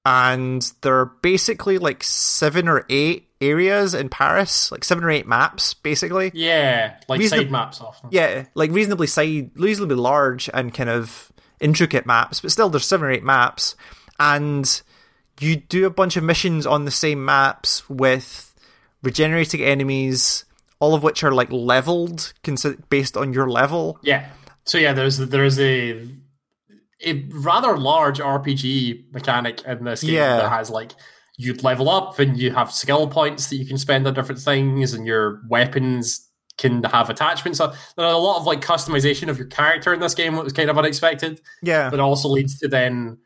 and there are basically like seven or eight areas in Paris, like seven or eight maps, basically. Yeah, like Reason- side maps often. Yeah, like reasonably side, reasonably large and kind of intricate maps, but still there's seven or eight maps, and you do a bunch of missions on the same maps with regenerating enemies, all of which are like leveled based on your level. Yeah. So yeah, there's there's a a rather large RPG mechanic in this game Yeah. that has like you level up and you have skill points that you can spend on different things, and your weapons can have attachments. So there are a lot of like customization of your character in this game, that was kind of unexpected. Yeah, But also leads to then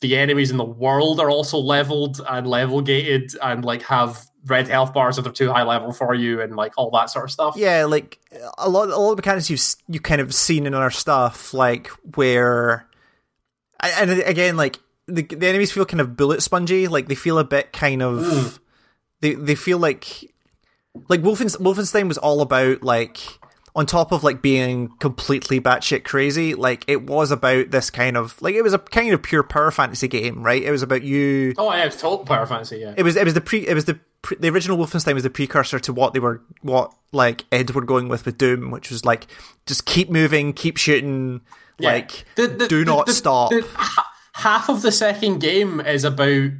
the enemies in the world are also leveled and level gated and like have red health bars if they're too high level for you and like all that sort of stuff. yeah, like a lot, a lot of mechanics you've you kind of seen in other stuff, like where, and again, like the the enemies feel kind of bullet spongy, like they feel a bit kind of. Mm. they they feel like like Wolfenstein, Wolfenstein was all about like on top of like being completely batshit crazy, like it was about this kind of like it was a kind of pure power fantasy game, right? It was about you. Oh yeah, it's total power fantasy. Yeah, It was it was the pre it was the pre, the original Wolfenstein was the precursor to what they were what like id were going with with Doom, which was like just keep moving, keep shooting, Yeah. like The- the- do not the- stop. Half of the second game is about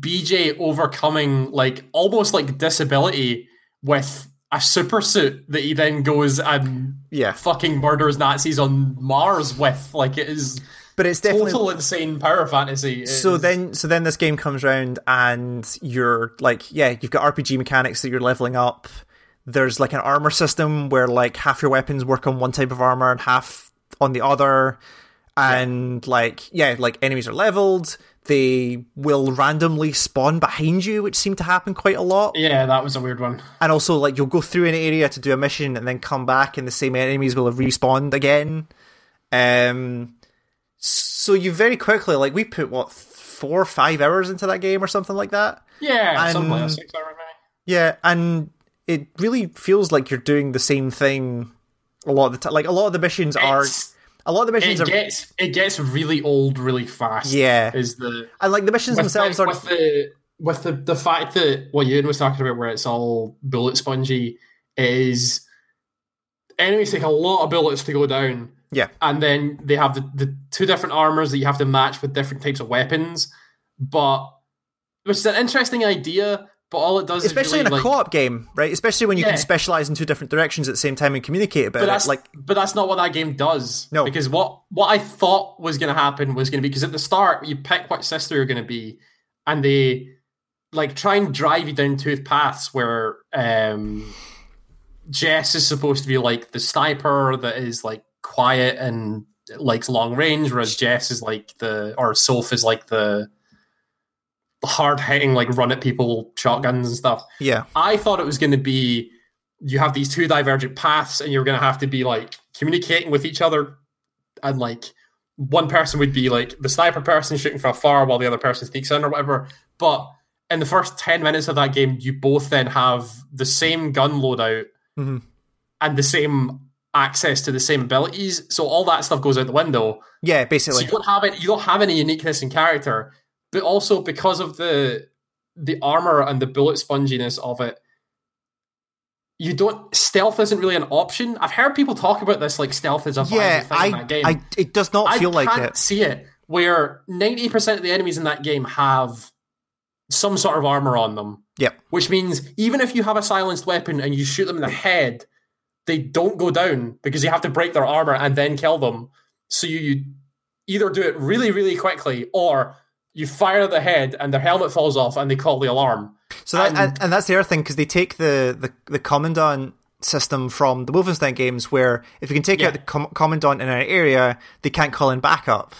BJ overcoming like almost like disability with a super suit that he then goes and yeah, fucking murders Nazis on Mars with. Like it is but it's definitely total insane power fantasy. It so is- then so then this game comes around and you're like yeah you've got rpg mechanics that you're leveling up there's like an armor system where like half your weapons work on one type of armor and half on the other and like yeah like enemies are leveled. They will randomly spawn behind you which seem to happen quite a lot. Yeah, that was a weird one. and also like you'll go through an area to do a mission and then come back and the same enemies will have respawned again. Um so you very quickly like we put what four or five hours into that game or something like that? Yeah, something like And- six hour maybe. yeah and it really feels like you're doing the same thing a lot of the time like a lot of the missions are It's- a lot of the missions it are gets it gets really old really fast. Yeah. is the and like the missions themselves the, are with the with the the fact that what Ewan was talking about, where it's all bullet spongy, is enemies take a lot of bullets to go down, yeah and then they have the, the two different armors that you have to match with different types of weapons. But which is an interesting idea, but all it does especially is in really, a like, co-op game right especially when you Yeah. can specialize in two different directions at the same time and communicate about But it that's like but that's not what that game does. No. because what what I thought was going to happen was going to be because at the start you pick what sister you're going to be, and they like try and drive you down two paths where um, Jess is supposed to be like the sniper that is like quiet and likes long range, whereas Jess is like the or Soph is like the hard hitting like run at people shotguns and stuff. yeah I thought it was going to be you have these two divergent paths and you're going to have to be like communicating with each other and like one person would be like the sniper person shooting from afar while the other person sneaks in or whatever but in the first 10 minutes of that game you both then have the same gun loadout Mhm. and the same access to the same abilities so all that stuff goes out the window yeah so basically you don't have it. You don't have any uniqueness in character, but also because of the the armor and the bullet sponginess of it, you don't. Stealth isn't really an option. I've heard people talk about this like stealth is a yeah thing in i that game. i it does not I feel like can't it see it where ninety percent of the enemies in that game have some sort of armor on them. Yep. Which means even if you have a silenced weapon and you shoot them in the head, they don't go down because you have to break their armor and then kill them. So you, you either do it really, really quickly or you fire at the head and their helmet falls off and they call the alarm. So that, And- and, and that's the other thing because they take the, the the commandant system from the Wolfenstein games, where if you can take Yeah. out the com- commandant in an area, they can't call in backup.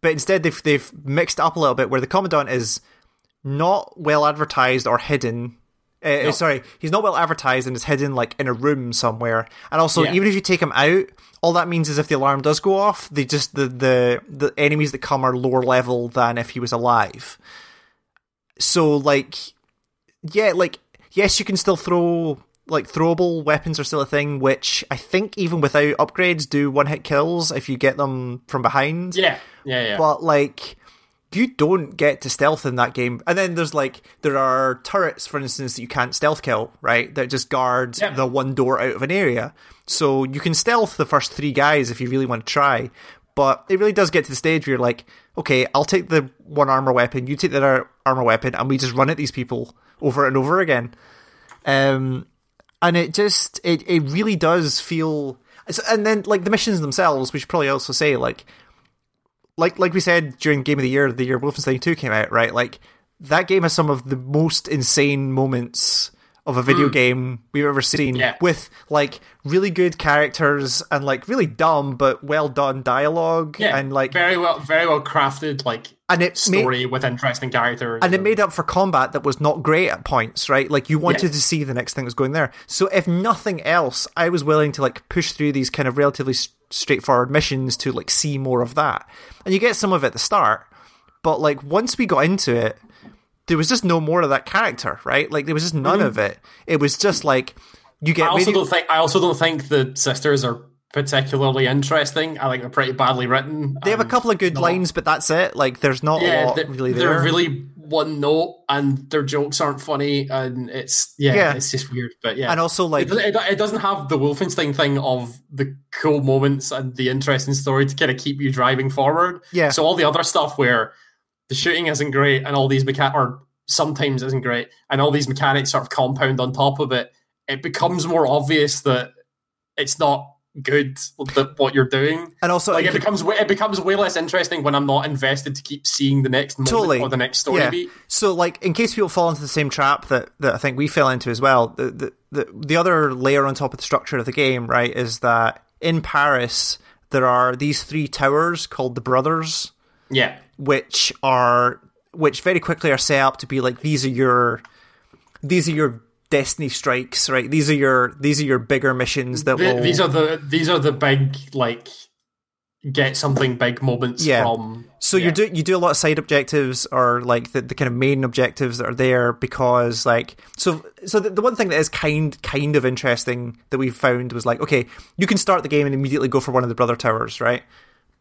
But instead, they've they've mixed it up a little bit, where the commandant is not well advertised or hidden. Uh, Sorry, he's not well advertised and is hidden like in a room somewhere. And also, Yeah. even if you take him out, all that means is if the alarm does go off, they just the the the enemies that come are lower level than if he was alive. So like yeah, like yes, you can still throw like throwable weapons are still a thing, which I think even without upgrades do one hit kills if you get them from behind. Yeah, yeah, yeah. But like you don't get to stealth in that game. And then there's like there are turrets, for instance, that you can't stealth kill, right? That just guard Yeah. the one door out of an area. So you can stealth the first three guys if you really want to try. But it really does get to the stage where you're like, okay, I'll take the one armor weapon, you take the other armor weapon, and we just run at these people over and over again. Um, and it just it it really does feel. And then like the missions themselves, we should probably also say like like like we said during Game of the Year, the year Wolfenstein Two came out, right? Like that game has some of the most insane moments of a video hmm. game we've ever seen. Yeah. with like really good characters and like really dumb but well done dialogue, yeah, and like very well, very well crafted, like and it made, story with interesting characters. and it made up for combat that was not great at points, right? Like you wanted Yeah. to see the next thing that was going there. So if nothing else, I was willing to like push through these kind of relatively straightforward missions to like see more of that. And you get some of it at the start, but like once we got into it, there was just no more of that character, right? Like there was just none of it. It was just like you get Mm-hmm. I also radio- don't think I also don't think the sisters are particularly interesting. I think they're pretty badly written. they have a couple of good lines, but that's it. Like there's not a Yeah, lot they're, really they're really one note, and their jokes aren't funny, and it's yeah, Yeah. it's just weird. But yeah, and also like it, it, it doesn't have the Wolfenstein thing of the cool moments and the interesting story to kind of keep you driving forward. Yeah. So all the other stuff where the shooting isn't great and all these mechanics, or sometimes isn't great, and all these mechanics sort of compound on top of it, it becomes more obvious that it's not good that what you're doing. and also Like it it becomes way, it becomes way less interesting when I'm not invested to keep seeing the next Totally. or the next story Yeah. beat. So, like, in case people fall into the same trap that, that I think we fell into as well, the, the the the other layer on top of the structure of the game, right, is that in Paris there are these three towers called the Brothers, Yeah. which are which very quickly are set up to be like these are your these are your destiny strikes, right? These are your these are your bigger missions that Th- will These are the these are the big like get something big moments Yeah. from. So yeah. you do you do a lot of side objectives or like the, the kind of main objectives that are there because like so so the, the one thing that is kind kind of interesting that we found was like okay you can start the game and immediately go for one of the brother towers right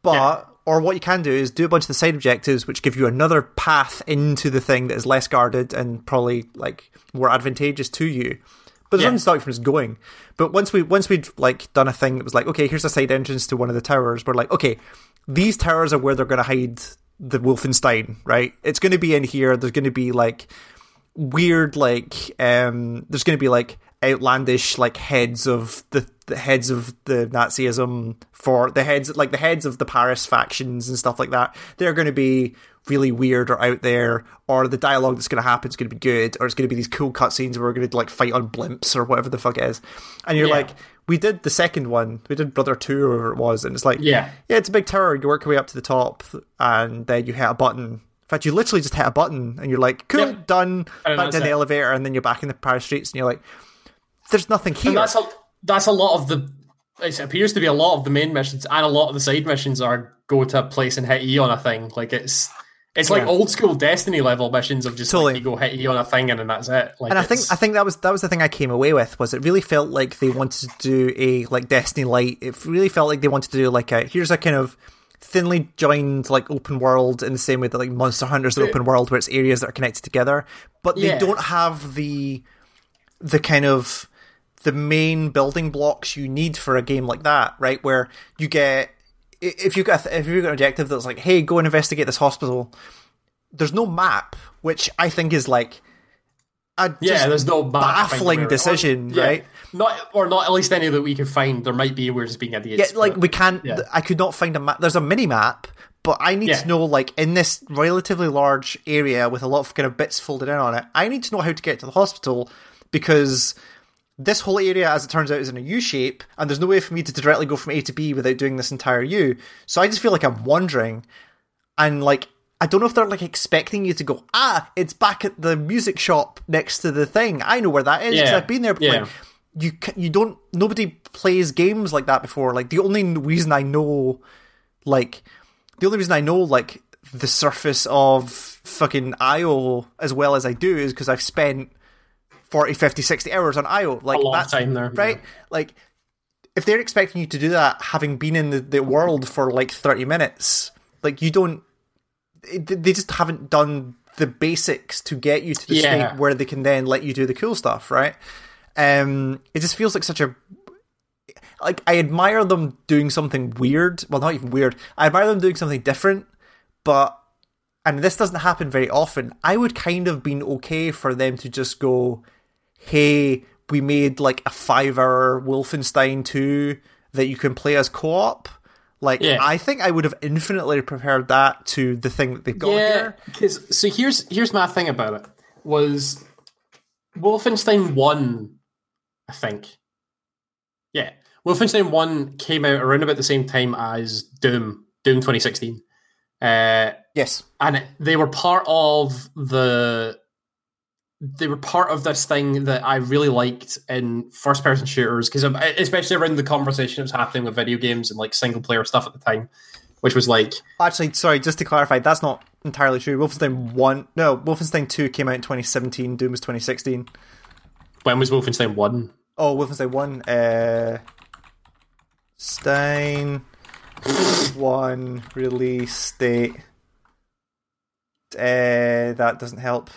but Yeah. Or what you can do is do a bunch of the side objectives which give you another path into the thing that is less guarded and probably like more advantageous to you but there's Yeah. nothing to stop you from just going. But once we once we'd like done a thing that was like, okay, here's a side entrance to one of the towers. We're like, okay, these towers are where they're going to hide the Wolfenstein, right? It's going to be in here. There's going to be like weird, like um, there's going to be like outlandish, like heads of the the heads of the Nazism for the heads like the heads of the Paris factions and stuff like that. They're going to be really weird or out there, or the dialogue that's going to happen is going to be good, or it's going to be these cool cutscenes where we're going to like fight on blimps or whatever the fuck it is. And you're Yeah. like, we did the second one, we did Brother Two or whatever it was, and it's like, Yeah. yeah, it's a big tower. You work your way up to the top, and then you hit a button. In fact, you literally just hit a button, and you're like, cool, Yep. done. Back to the elevator, and then you're back in the Paris streets, and you're like, there's nothing here. And that's a that's a lot of the. It appears to be a lot of the main missions, and a lot of the side missions are go to a place and hit E on a thing. Like it's it's like Yeah. old school Destiny level missions of just Totally. like you go hit E on a thing and then that's it. Like and I think I think that was that was the thing I came away with was it really felt like they wanted to do a like Destiny Light. It really felt like they wanted to do like a here's a kind of thinly joined like open world in the same way that like Monster Hunter's an open world where it's areas that are connected together, but they Yeah. don't have the the kind of the main building blocks you need for a game like that, right? Where you get if you got if you've got an objective that's like, hey, go and investigate this hospital. There's no map, which I think is like a yeah, there's no baffling decision, Or- yeah, right? Not or not at least any that we can find. There might be. We're just being Yeah, idiots. like but- we can't. yeah. I could not find a map. There's a mini map, but I need Yeah. to know, like, in this relatively large area with a lot of kind of bits folded in on it. I need to know how to get to the hospital because this whole area, as it turns out, is in a U shape, and there's no way for me to directly go from A to B without doing this entire U. So I just feel like I'm wandering, and like. I don't know if they're like expecting you to go, ah, it's back at the music shop next to the thing. I know where that is 'cause Yeah. I've been there before. Yeah. Like, you you don't nobody plays games like that before like the only reason i know like the only reason i know like the surface of fucking io as well as i do is because i've spent 40 50 60 hours on io like A time there, right like if they're expecting you to do that having been in the, the world for like 30 minutes like you don't they just haven't done the basics to get you to the Yeah. state where they can then let you do the cool stuff right um it just feels like such a like I admire them doing something weird. Well, not even weird. I admire them doing something different, but and this doesn't happen very often. I would kind of been okay for them to just go, "Hey, we made like a five-hour Wolfenstein 2 that you can play as co-op." Like, Yeah. I think I would have infinitely prepared that to the thing that they've got yeah, here. because so here's here's my thing about it was Wolfenstein One, I think. Yeah, Wolfenstein One came out around about the same time as Doom, Doom 2016, uh, Yes. and it- they were part of the. They were part of this thing that I really liked in first-person shooters because, especially around the conversation that was happening with video games and like single-player stuff at the time, which was like Actually, sorry, just to clarify, that's not entirely true. Wolfenstein 1, no, Wolfenstein 2 came out in 2017, Doom was 2016. when was Wolfenstein One? Oh, Wolfenstein 1, uh. Stein 1 release date. Uh, that doesn't help.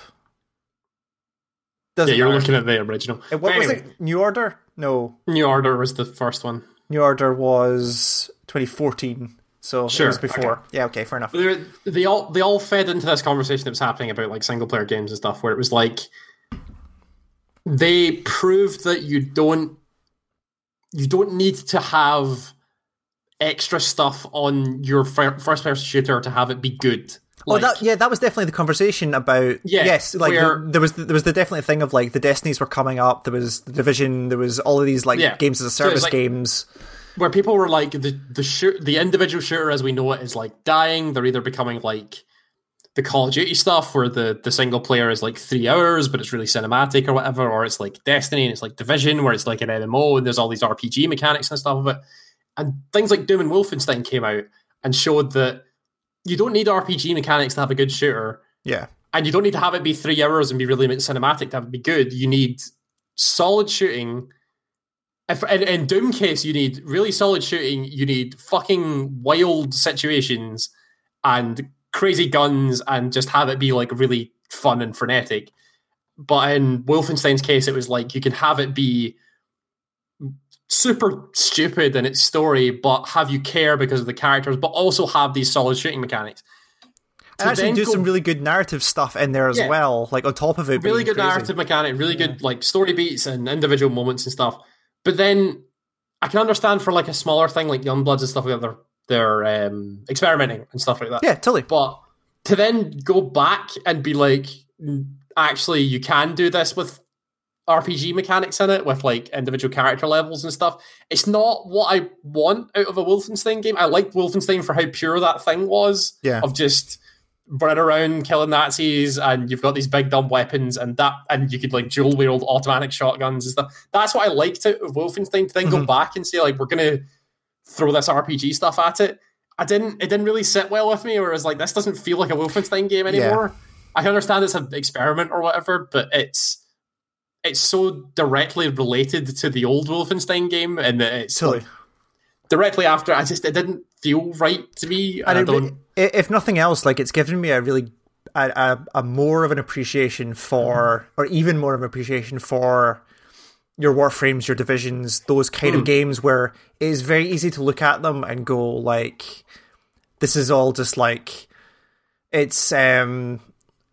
Yeah, Doesn't you're matter. looking at the original. Uh, What Anyway, was it? New Order? No. New Order was the first one. New Order was 2014. So Sure, it was before. okay. Yeah, okay, fair enough. They, they all they all fed into this conversation that was happening about like single player games and stuff, where it was like they proved that you don't you don't need to have extra stuff on your first person shooter to have it be good. Oh, Like, that yeah, that was definitely the conversation about. Yeah, yes, like where- the, there was there was the definitely thing of like the destinies were coming up. There was the division. There was all of these like Yeah. games as a So service like- games. where people were like the the shoot the individual shooter as we know it is like dying. They're either becoming like the Call of Duty stuff where the the single player is like three hours but it's really cinematic or whatever, or it's like Destiny and it's like Division where it's like an MMO and there's all these RPG mechanics and stuff of it. And things like Doom and Wolfenstein came out and showed that you don't need RPG mechanics to have a good shooter Yeah, and you don't need to have it be three hours and be really cinematic to have it be good. You need solid shooting. If in, in Doom case, you need really solid shooting. You need fucking wild situations and crazy guns, and just have it be like really fun and frenetic. But in Wolfenstein's case, it was like you can have it be super stupid in its story, but have you care because of the characters, but also have these solid shooting mechanics. and actually do go- some really good narrative stuff in there as Yeah. well. Like on top of it, really good crazy. narrative mechanic, really good like story beats and individual moments and stuff. But then I can understand for like a smaller thing like Youngbloods and stuff like that, they're they're um, experimenting and stuff like that. Yeah, totally. But to then go back and be like, "Mm, actually, you can do this with RPG mechanics in it, with like individual character levels and stuff. It's not what I want out of a Wolfenstein game. I liked Wolfenstein for how pure that thing was Yeah. of just running around killing Nazis and you've got these big dumb weapons and that and you could like dual wield automatic shotguns and stuff. That's what I liked out of Wolfenstein. To then go Mhm. back and say like we're gonna throw this RPG stuff at it. I didn't it didn't really sit well with me, or it was like this doesn't feel like a Wolfenstein game anymore. I understand it's an experiment or whatever, but it's it's so directly related to the old Wolfenstein game and that it's Totally. like, directly after I just it didn't feel right to me. And, And I it, don't i- if nothing else, like it's given me a really a, a, a more of an appreciation for, or even more of an appreciation for your Warframes, your divisions, those kind of games where it is very easy to look at them and go like, this is all just like, it's um.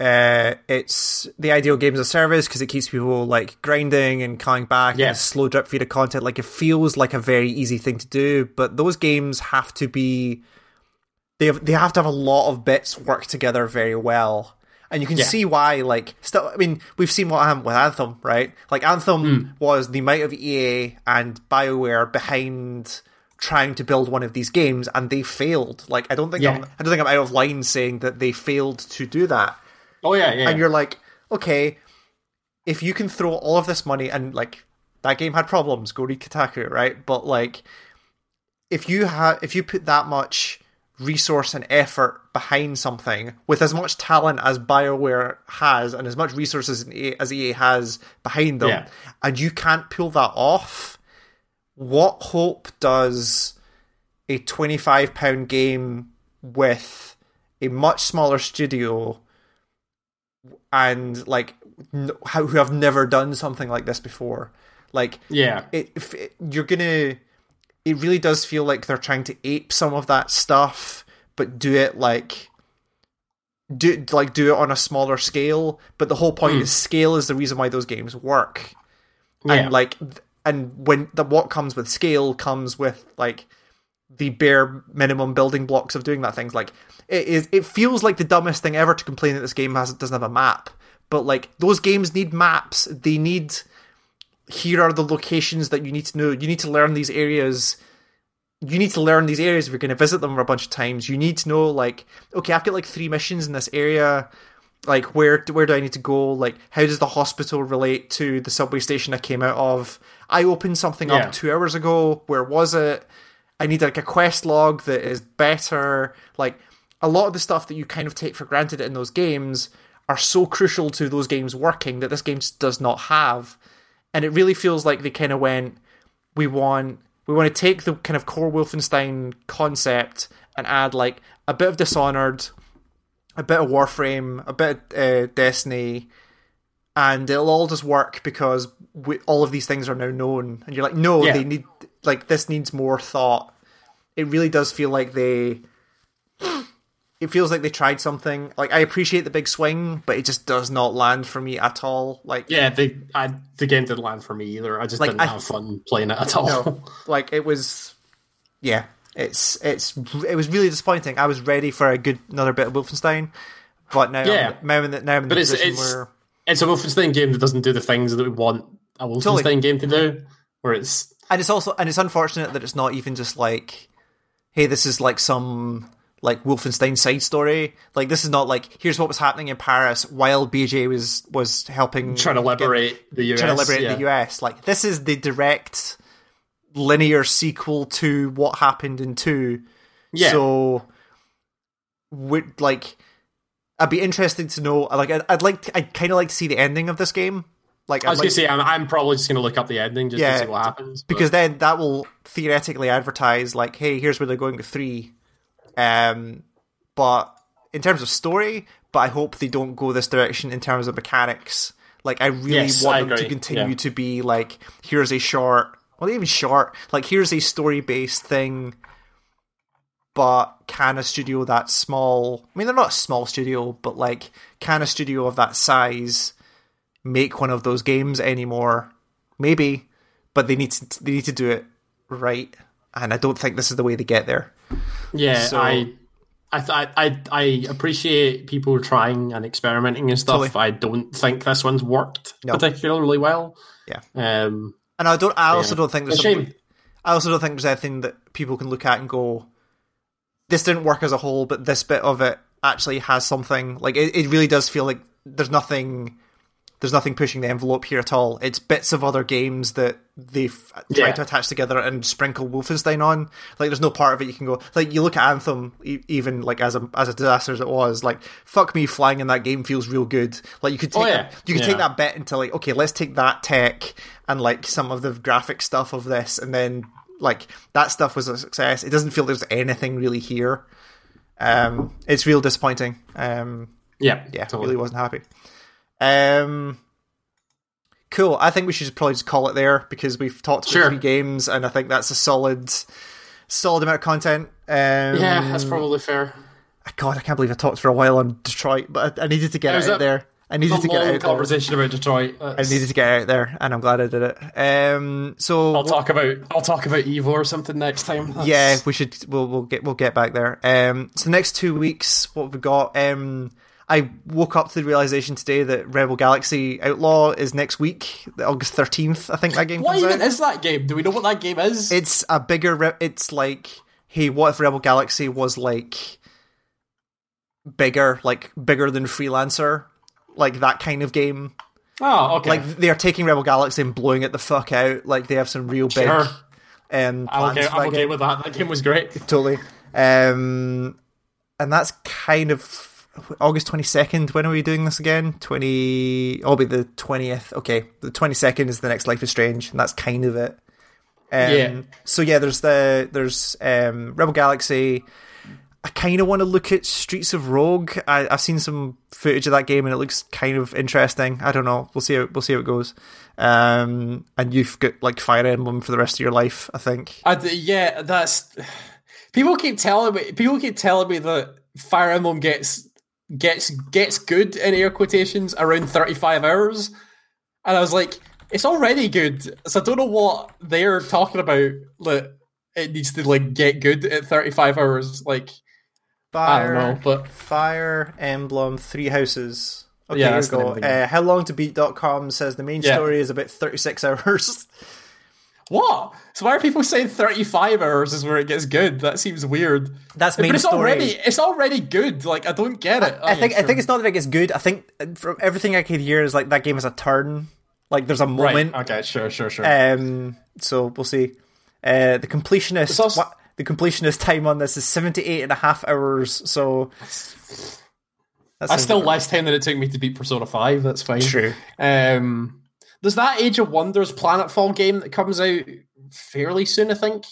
Uh, it's the ideal game as a service because it keeps people like grinding and coming back Yeah. and a slow drip feed of content. Like it feels like a very easy thing to do, but those games have to be they have, they have to have a lot of bits work together very well. And you can Yeah. see why, like, still, I mean, we've seen what happened with Anthem, right? Like, Anthem was the might of EA and BioWare behind trying to build one of these games, and they failed. Like, I don't think Yeah. I'm, I don't think I'm out of line saying that they failed to do that. Oh yeah, yeah. And you're like, okay, if you can throw all of this money and like that game had problems, go read Kotaku, right? But like, if you have if you put that much resource and effort behind something with as much talent as BioWare has and as much resources as EA has behind them, Yeah. and you can't pull that off, what hope does a twenty-five pound game with a much smaller studio and like n- who have never done something like this before? Like, yeah. it, if it, you're gonna it really does feel like they're trying to ape some of that stuff but do it like do like do it on a smaller scale but the whole point hmm. is scale is the reason why those games work Yeah. and like and when the what comes with scale comes with like the bare minimum building blocks of doing that things like it is it feels like the dumbest thing ever to complain that this game has doesn't have a map but like those games need maps they need here are the locations that you need to know. You need to learn these areas. You need to learn these areas if you're going to visit them a bunch of times. You need to know, like, okay, I've got like three missions in this area. Like, where where do I need to go? Like, how does the hospital relate to the subway station I came out of? I opened something Yeah. up two hours ago. Where was it? I need like a quest log that is better. Like a lot of the stuff that you kind of take for granted in those games are so crucial to those games working that this game does not have. And it really feels like they kind of went, we want we want to take the kind of core Wolfenstein concept and add like a bit of Dishonored, a bit of Warframe, a bit of uh, Destiny, and it'll all just work because we, all of these things are now known. And you're like, no, Yeah. they need like this needs more thought. It really does feel like they. It feels like they tried something. Like I appreciate the big swing, but it just does not land for me at all. Like Yeah, the I, the game didn't land for me either. I just Like, didn't I- have fun playing it at all. no, [laughs] like it was, yeah, it's it's it was really disappointing. I was ready for a good another bit of Wolfenstein, but now Yeah. I'm, now I'm in the, now I'm in the it's- position it's- where It's a Wolfenstein game that doesn't do the things that we want a Wolfenstein Totally. game to do. Where it's and it's also and it's unfortunate that it's not even just like, hey, this is like some like Wolfenstein side story. Like this is not like here's what was happening in Paris while BJ was was helping trying to get- liberate the US. trying to liberate yeah. the US. Like this is the direct linear sequel to what happened in two. Yeah. So, would like, I'd be interested to know. Like, I'd, I'd like, to, I'd kind of like to see the ending of this game. Like, I was I'd gonna like- say I'm, I'm probably just gonna look up the ending just Yeah, to see what happens. but- because then that will theoretically advertise like, hey, here's where they're going with three. Um, but in terms of story, but I hope they don't go this direction in terms of mechanics. Like, I really Yes, want I them to continue yeah. to be like, here's a short, well, even short, like here's a story based thing. But can a studio that small? I mean, they're not a small studio, but like, can a studio of that size make one of those games anymore? Maybe, but they need to they need to do it right, and I don't think this is the way they get there. Yeah, So- I, I, th- I, I appreciate people trying and experimenting and stuff. Totally. I don't think this one's worked No. particularly well. Yeah. Um, And I don't. I also Yeah. don't think there's. a shame. I also don't think there's anything that people can look at and go, "This didn't work as a whole," but this bit of it actually has something. Like it, it really does feel like there's nothing. There's nothing pushing the envelope here at all. It's bits of other games that they've tried Yeah. to attach together and sprinkle Wolfenstein on. Like, there's no part of it you can go. Like, you look at Anthem, e- even like as a as a disaster as it was. Like, fuck me, flying in that game feels real good. Like, you could take Oh, yeah. you could take that bit into like, okay, let's take that tech and like some of the graphic stuff of this, and then like that stuff was a success. It doesn't feel there's anything really here. Um, it's real disappointing. Um, yeah, yeah, totally. really wasn't happy. Um, cool. I think we should probably just call it there because we've talked about Sure. three games, and I think that's a solid, solid amount of content. Um, Yeah, that's probably fair. God, I can't believe I talked for a while on Detroit, but I, I needed to get out there. I needed to get out there. conversation about Detroit. I needed to get out there, and I'm glad I did it. Um, so I'll talk about I'll talk about Evo or something next time. That's- yeah, we should. We'll we'll get we'll get back there. Um, so the next two weeks, what have we got? Um, I woke up to the realization today that Rebel Galaxy Outlaw is next week, the August thirteenth. I think that game What even out. is that game? Do we know what that game is? It's a bigger. Re- it's like, hey, what if Rebel Galaxy was like bigger, like bigger than Freelancer, like that kind of game. oh, okay. Like they are taking Rebel Galaxy and blowing it the fuck out. Like they have some real big. Sure. Um, I'm okay, I'm okay with that. That game was great. totally. Um, and that's kind of August twenty second. When are we doing this again? Twenty. I'll be the twentieth. Okay, the twenty second is the next Life is Strange, and that's kind of it. Um, Yeah. So yeah, there's the there's um, Rebel Galaxy. I kind of want to look at Streets of Rogue. I, I've seen some footage of that game and it looks kind of interesting. I don't know. We'll see. How, we'll see how it goes. Um, and you've got like Fire Emblem for the rest of your life. I think. I d yeah, that's people keep telling me. People keep telling me that Fire Emblem gets gets gets good in air quotations around thirty five hours, and I was like, it's already good. So I don't know what they're talking about. That it needs to like get good at thirty five hours. Like I don't know, but Fire Emblem Three Houses. Okay, Yeah, here that's we go. name of the game. Uh, how long to beat.com says the main Yeah. story is about 36 [laughs] hours. What? So why are people saying thirty five hours is where it gets good? That seems weird. That's But it's story. already it's already good. Like I don't get it. I Okay, think I think it's not that it gets good. I think uh, from everything I could hear is like that game has a turn. Like there's a right. moment. Okay, sure, sure, sure. Um, so we'll see. Uh, the completionist. also- what, the completionist time on this is 78 and a half hours. So that's still less time than it took me to beat Persona 5. That's fine. True. Um, there's that Age of Wonders Planetfall game that comes out fairly soon, I think.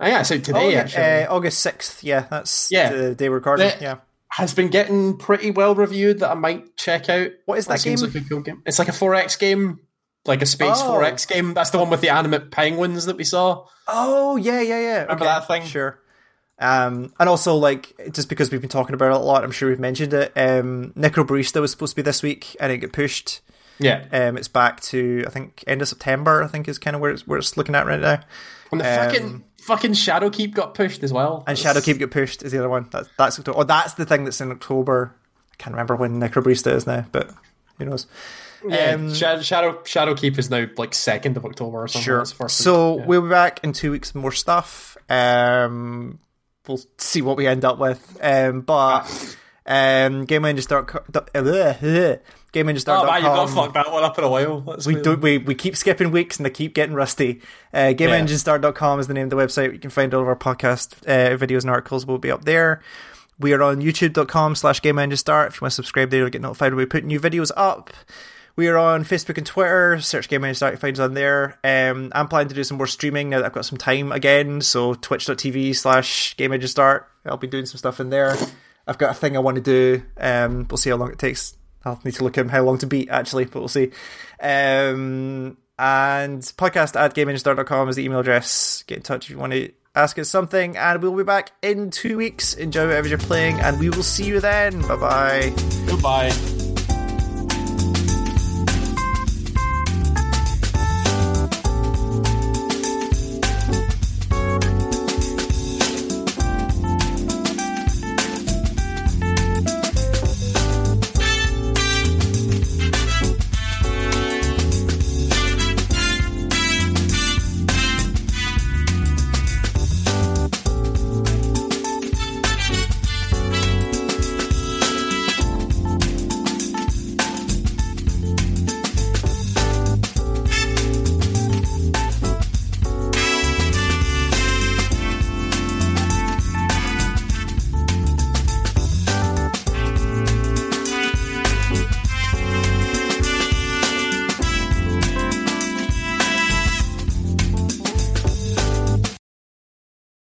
Oh, yeah, it's out today, yeah, actually. Uh, August 6th. Yeah, that's Yeah. the day we're recording. The- yeah. Has been getting pretty well reviewed that I might check out. What is that seems game? like cool game. It's like a 4X game, like a space Oh. 4X game. That's the one with the animate penguins that we saw. Oh, yeah, yeah, yeah. Remember okay, that thing? Sure. Um, and also, like, just because we've been talking about it a lot, I'm sure we've mentioned it. Um, Necrobarista was supposed to be this week, and it got pushed. Yeah. Um, it's back to I think end of September. I think is kind of where it's where it's looking at right now. And the Um, fucking fucking Shadowkeep got pushed as well. And Shadowkeep get pushed is the other one. That's that's October. Oh, that's the thing that's in October. I can't remember when Necrobarista is now, but who knows? Yeah, Um, Shadow, Shadow Shadowkeep is now like second of October or something. Sure. First So week, yeah. we'll be back in two weeks with more stuff. Um, we'll see what we end up with. Um, but um, GameEngine.com. [laughs] GameEngine.com. Oh man, you've not fucked that one up in a while. That's We do we, we keep skipping weeks and they keep getting rusty. Uh, GameEngineStar.com is the name of the website. You can find all of our podcast uh, videos and articles will be up there. We are on youtube.com slash GameEngineStar. If you want to subscribe there, you'll get notified when we put new videos up. We are on Facebook and Twitter. Search Game Engine Start, you find us on there. Um, I'm planning to do some more streaming now that I've got some time again. So twitch.tv slash Game Engine Start. I'll be doing some stuff in there. I've got a thing I want to do. Um, we'll see how long it takes. I'll need to look at how long to beat actually, but we'll see. Um, and podcast at gameenginestar.com is the email address. Get in touch if you want to ask us something. And we'll be back in two weeks. Enjoy whatever you're playing, and we will see you then. Bye bye. Goodbye.